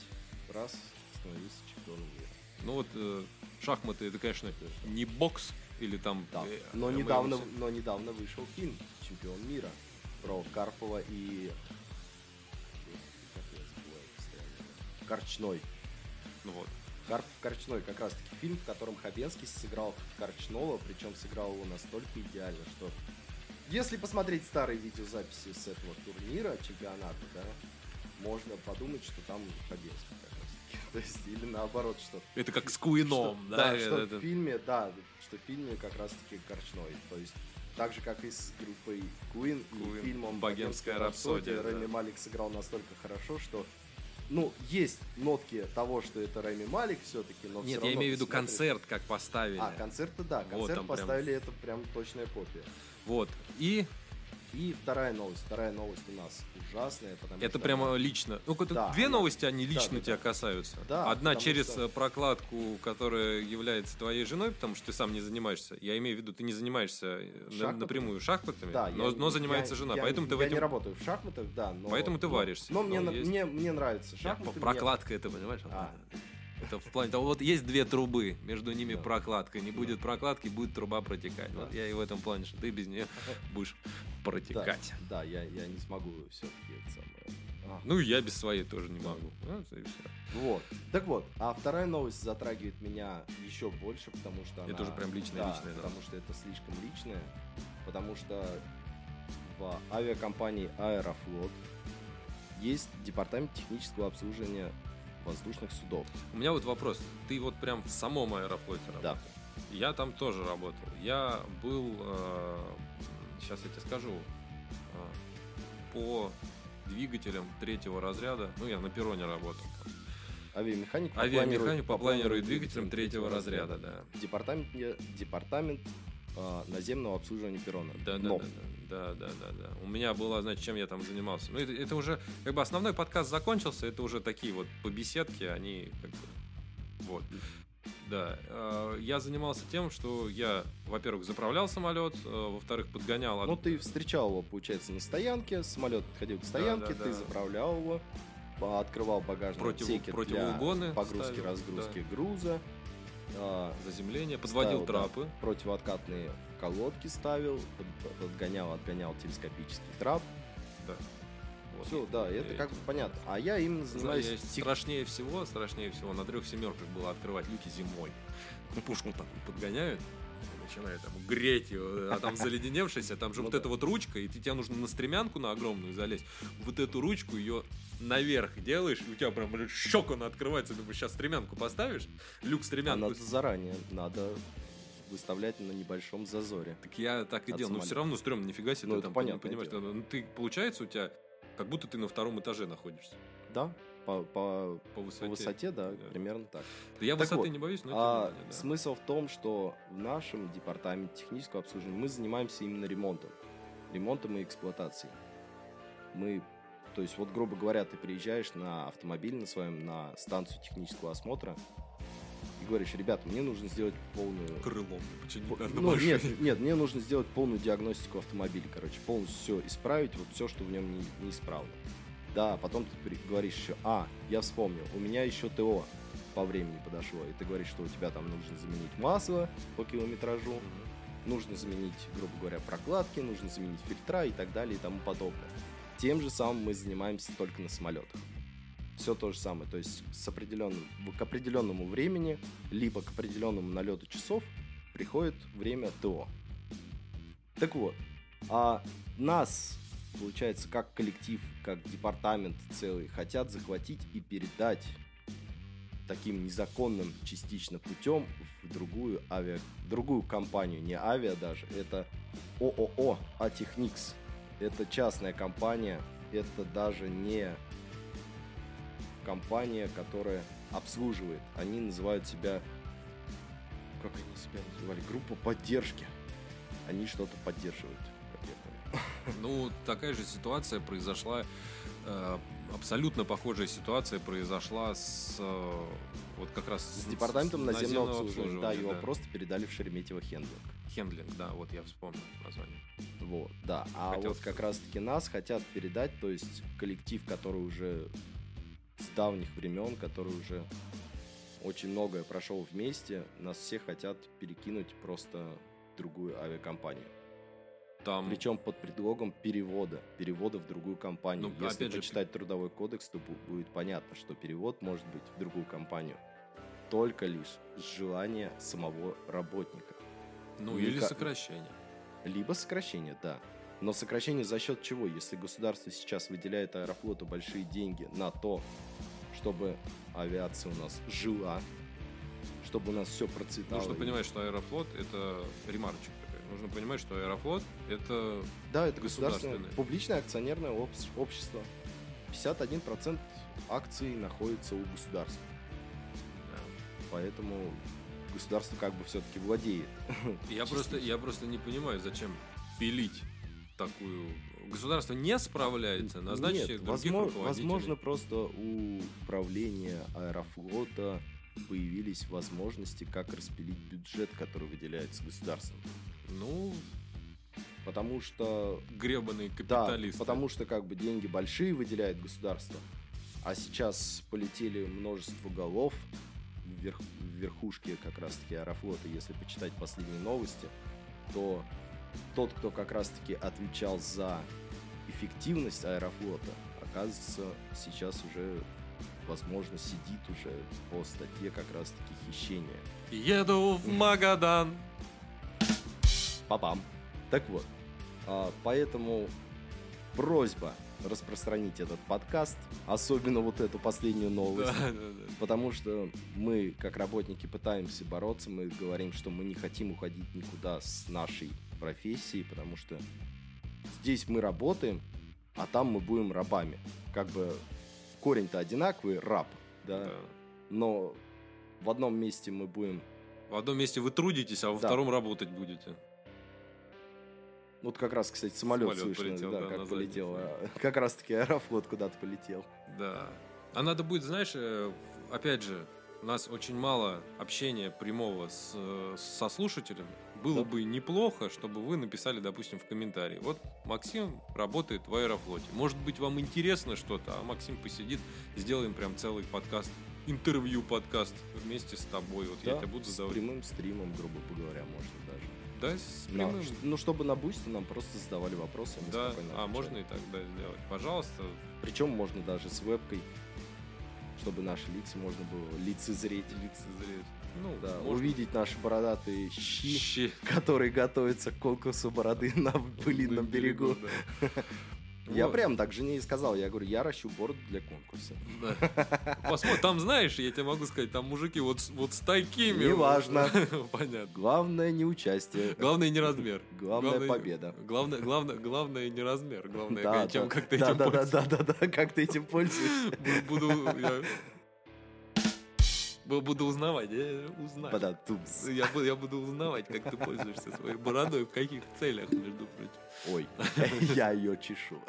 раз становился чемпионом мира. Ну вот э, шахматы это, конечно, не бокс или там... Да. э, Но недавно, но недавно вышел фильм «Чемпион мира» про Карпова и... Корчной. Ну вот. Карпов Корчной как раз таки фильм, в котором Хабенский сыграл Корчнова, причем сыграл его настолько идеально, что если посмотреть старые видеозаписи с этого турнира, чемпионата, да, можно подумать, что там Хабенский как раз таки. То есть, или наоборот, что Это как с Куином, что- да? да, что это- в фильме, да, что в фильме как раз-таки Корчной. То есть так же, как и с группой Queen, Queen, и фильмом «Богемская рапсодия», да. Рэми Малик сыграл настолько хорошо, что ну, есть нотки того, что это Рэми Малик все-таки, но Нет, я равно имею в виду посмотришь- концерт, как поставили. А, концерт-то да, Вот концерт прям- поставили, это прям точная копия. Вот. И И вторая новость. Вторая новость у нас ужасная, потому это что... прямо лично. Ну, Да, две она- новости, они лично да, тебя да. касаются. Да, Одна через что- э, прокладку, которая является твоей женой, потому что ты сам не занимаешься. Я имею в виду, ты не занимаешься э, Шахматами? напрямую шахматами, Да, но, я- но занимается я- жена. я- поэтому ты в я этом... не работаю в шахматах, да, но... Поэтому ты варишься. Но, мне, Но на- есть- мне, мне нравится Я- шахматы. мне- прокладка это, понимаешь? А. Это в плане того, вот есть две трубы, между ними Да. прокладка. Не будет прокладки, будет труба протекать. Вот Да. я и в этом плане, что ты без нее будешь Да, протекать. да, я, я не смогу все-таки это самое. А, Ну я без своей тоже не могу. Вот всё. Вот. Так вот, а вторая новость затрагивает меня еще больше, потому что Это она- уже прям личная, да, личная, да. потому что это слишком личное, потому что в авиакомпании Аэрофлот есть департамент технического обслуживания воздушных судов. У меня вот вопрос. Ты вот прям в самом аэрофлоте Да. работал? Я там тоже работал. Я был, сейчас я тебе скажу, э, по двигателям третьего разряда. Ну, я на перроне работал. Авиамеханик по Авиамеханик планеру- по планеру и двигателям третьего разряда, да. Департамент, департамент а, наземного обслуживания перрона. Да, да, да, да, да, да, да. У меня было, значит, чем я там занимался. Ну, это, это уже, как бы, основной подкаст закончился, это уже такие вот побеседки, они, как бы, вот. Да, э, я занимался тем, что я, во-первых, заправлял самолет, э, во-вторых, подгонял. Ну, ты встречал его, получается, на стоянке, самолет подходил к стоянке, да, ты да. заправлял его, открывал багажные Против- отсеки противоугоны для погрузки, ставил, разгрузки груза, а, заземление, подводил ставил, да, трапы. противооткатные колодки ставил, под- подгонял, отгонял телескопический трап. Да. Вот. Все, да, это как бы понятно. А я именно Знаешь, занимаюсь... тех- страшнее всего, страшнее всего на трех семерках было открывать люки зимой. Пушку такую подгоняют, начинают там греть ее, а там заледеневшаяся, там же Ну вот эта вот ручка, и тебе нужно на стремянку на огромную залезть, вот эту ручку ее наверх делаешь, и у тебя прям щек она открывается, думаешь, сейчас стремянку поставишь, люк стремянку, надо заранее, надо выставлять на небольшом зазоре. так я так и делал, но все равно стрёмно, нифига себе, Ну, ты там понятное понимаешь, ну, ты, получается у тебя, как будто ты на втором этаже находишься. Да, по, по, по высоте. по высоте, да, Да. примерно так. Да я Так высоты вот, не боюсь, но А не менее, да. смысл в том, что в нашем департаменте технического обслуживания мы занимаемся именно ремонтом. Ремонтом и эксплуатацией. Мы, то есть, вот, грубо говоря, ты приезжаешь на автомобиль на своем, на станцию технического осмотра и говоришь, ребят, мне нужно сделать полную... крылом починить По- Ну, нет, нет, мне нужно сделать полную диагностику автомобиля, короче, полностью все исправить, вот все, что в нем не, неисправно. Да, потом ты говоришь еще, а, я вспомнил, у меня еще ТО по времени подошло, и ты говоришь, что у тебя там нужно заменить масло по километражу, нужно заменить, грубо говоря, прокладки, нужно заменить фильтра и так далее и тому подобное. Тем же самым мы занимаемся только на самолетах. Все то же самое. То есть с определенным, к определенному времени, либо к определенному налету часов приходит время ТО. Так вот, а нас, получается, как коллектив, как департамент целый, хотят захватить и передать таким незаконным частично путем в другую авиа, другую компанию, не авиа даже, это ООО Атехникс. Это частная компания, это даже не компания, которая обслуживает. Они называют себя, как они себя называли, группа поддержки. Они что-то поддерживают. Ну, такая же ситуация произошла, э, абсолютно похожая ситуация произошла с э, вот как раз С департаментом наземного обслуживания. Да, его да. просто передали в Шереметьево Хендлинг. Хендлинг, да, вот я вспомнил название. Вот, да. А Хотел вот как раз-таки нас хотят передать, то есть коллектив, который уже с давних времен, который уже очень многое прошел вместе, нас всех хотят перекинуть просто в другую авиакомпанию. Там Причем под предлогом перевода, перевода в другую компанию. Ну, Если опять же, почитать трудовой кодекс, то бу- будет понятно, что перевод может быть в другую компанию только лишь с желания самого работника. ну и или сокращение. Либо сокращение, да. Но сокращение за счет чего? Если государство сейчас выделяет Аэрофлоту большие деньги на то, чтобы авиация у нас жила, чтобы у нас все процветало. Нужно понимать, что Аэрофлот это ремарочек. Нужно понимать, что Аэрофлот это Да, это государственное, публичное акционерное об- общество. 51% акций находится у государства. да. Поэтому государство как бы все-таки владеет. Я просто, я просто не понимаю, зачем пилить такую. Государство не справляется, назначьте Нет, других возможно, возможно, просто у управления Аэрофлота появились возможности, как распилить бюджет, который выделяется государством. Ну, Потому что гребаные Да, капиталисты. потому что как бы деньги большие выделяет государство, а сейчас полетели множество голов вверх, в верхушке как раз-таки Аэрофлота, если почитать последние новости, то тот, кто как раз-таки отвечал за эффективность Аэрофлота, оказывается, сейчас уже, возможно, сидит уже по статье как раз-таки хищения. Еду в Магадан. Папам. Так вот, а, поэтому просьба распространить этот подкаст, особенно вот эту последнюю новость. Да, да, да. Потому что мы, как работники, пытаемся бороться, мы говорим, что мы не хотим уходить никуда с нашей профессии, потому что здесь мы работаем, а там мы будем рабами. Как бы корень-то одинаковый, раб, да, Да. но в одном месте мы будем В одном месте вы трудитесь, а во Да. втором работать будете. Вот как раз, кстати, самолет, Самолет слышно, полетел, да, да, как полетел. заднем а, Как раз-таки аэрофлот куда-то полетел. Да. А надо будет, знаешь, э, опять же, у нас очень мало общения прямого с, э, со слушателями. Было Да. бы неплохо, чтобы вы написали, допустим, в комментарии. Вот Максим работает в Аэрофлоте. Может быть, вам интересно что-то, а Максим посидит, сделаем прям целый подкаст, интервью подкаст вместе с тобой. Вот я Да, тебя буду с задавать. прямым стримом, грубо говоря, можно даже. Да, с прямым. ш- ну, чтобы на бусте нам просто задавали вопросы. мы Да, а отвечали. можно и так да, сделать. Пожалуйста, Причем можно даже с вебкой, чтобы наши лица можно было лицезреть. лицезреть. Ну, Да, можно. увидеть наши бородатые щи, Щи. которые готовятся к конкурсу бороды на пылинном берегу. да. Я Вот. прям так жене и сказал, я говорю, я ращу бороду для конкурса. Да. Посмотрим, там, знаешь, я тебе могу сказать, там мужики вот, вот с такими. Неважно. Понятно. Главное не участие. Главное не размер. Главное победа. Главное, главное, главное не размер. Главное, Да, чем да, как ты да, этим да, да, пользуешься. да, да, да, как ты этим пользуешься. Буду, я- буду узнавать, я узнаю. Бада-тумс. Я буду, я буду узнавать, как ты пользуешься своей бородой, в каких целях, между прочим. Ой, я ее чешу.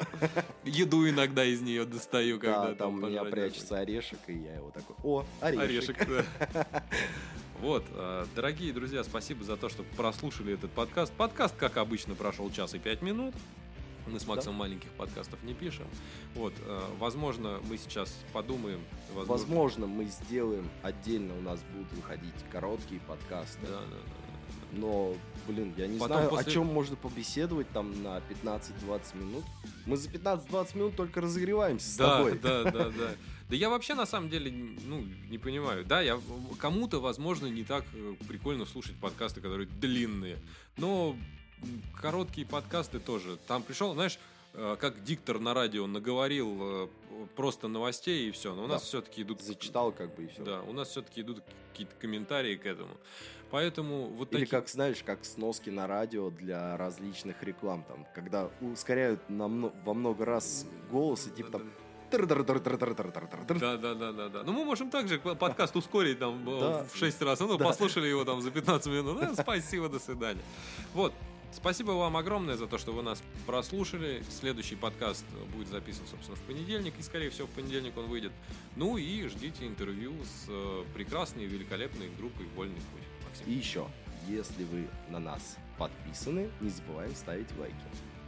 Еду иногда из нее достаю, когда Да, там у меня прячется орешек, и я его такой, о, орешек. Орешек, да. Вот, э, дорогие друзья, спасибо за то, что прослушали этот подкаст. Подкаст, как обычно, прошел час и пять минут. Мы с Максом маленьких подкастов не пишем. Вот, э, возможно, мы сейчас подумаем. Возможно, Возможно, мы сделаем отдельно, у нас будут выходить короткие подкасты. Да, да, да, да. Но, блин, я не Потом знаю, после- о чем можно побеседовать там на 15-20 минут. Мы за 15-20 минут только разогреваемся с Да, тобой. да, да, да. Да я вообще на самом деле, ну, не понимаю. Да, я кому-то, возможно, не так э, прикольно слушать подкасты, которые длинные. Но короткие подкасты тоже. Там пришел, знаешь, э, как диктор на радио наговорил э, просто новостей и все. Но у нас Да. все-таки идут... Зачитал как бы и все. Да, у нас все-таки идут какие-то комментарии к этому. Поэтому вот Или такие- как, знаешь, как сноски на радио для различных реклам, там, когда ускоряют намно- во много раз голос и типа там... Да, да, да, да, да. Ну, мы можем также подкаст ускорить там э, в 6 раз. Ну, послушали его там за 15 минут. Да, спасибо, до свидания. Вот. Спасибо вам огромное за то, что вы нас прослушали. Следующий подкаст будет записан, собственно, в понедельник. И, скорее всего, в понедельник он выйдет. Ну и ждите интервью с э, прекрасной и великолепной группой «Вольный путь». Максим. И еще, если вы на нас подписаны, не забываем ставить лайки.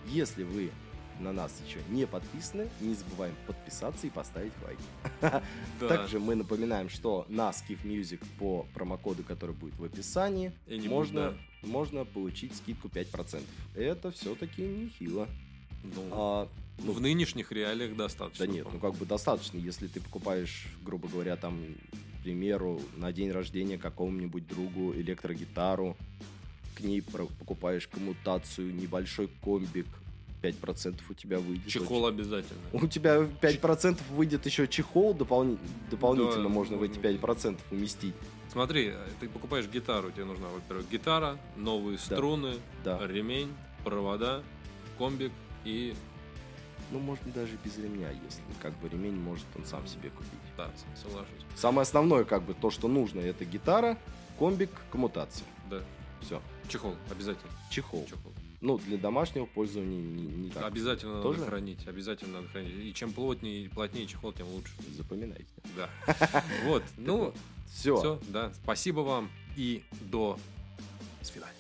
Если вы на нас еще не подписаны, не забываем подписаться и поставить лайки. Да. Также мы напоминаем, что на Skiff Music по промокоду, который будет в описании, можно, можно получить скидку 5%. Это все-таки нехило. Ну, А, ну, в нынешних реалиях достаточно. да нет, ну как бы достаточно, если ты покупаешь, грубо говоря, там, к примеру, на день рождения какому-нибудь другу электрогитару, к ней покупаешь коммутацию, небольшой комбик, 5% у тебя выйдет. Чехол обязательно. У тебя 5% выйдет еще чехол, дополни- дополнительно Да, можно в эти ну, 5% уместить. Смотри, ты покупаешь гитару, тебе нужна, во-первых, гитара, новые струны, Да. ремень, провода, комбик и... Ну, можно даже без ремня, если как бы ремень может он сам себе купить. Да, соглашусь. Самое основное, как бы, то, что нужно, это гитара, комбик, коммутация. Да. Все. Чехол, обязательно. Чехол. Чехол. Ну, для домашнего пользования не, не так. Обязательно Тоже? надо хранить, обязательно надо хранить. И чем плотнее и плотнее чехол, тем лучше. Запоминайте. Да. Вот, ну, Все. все, да. Спасибо вам и до свидания.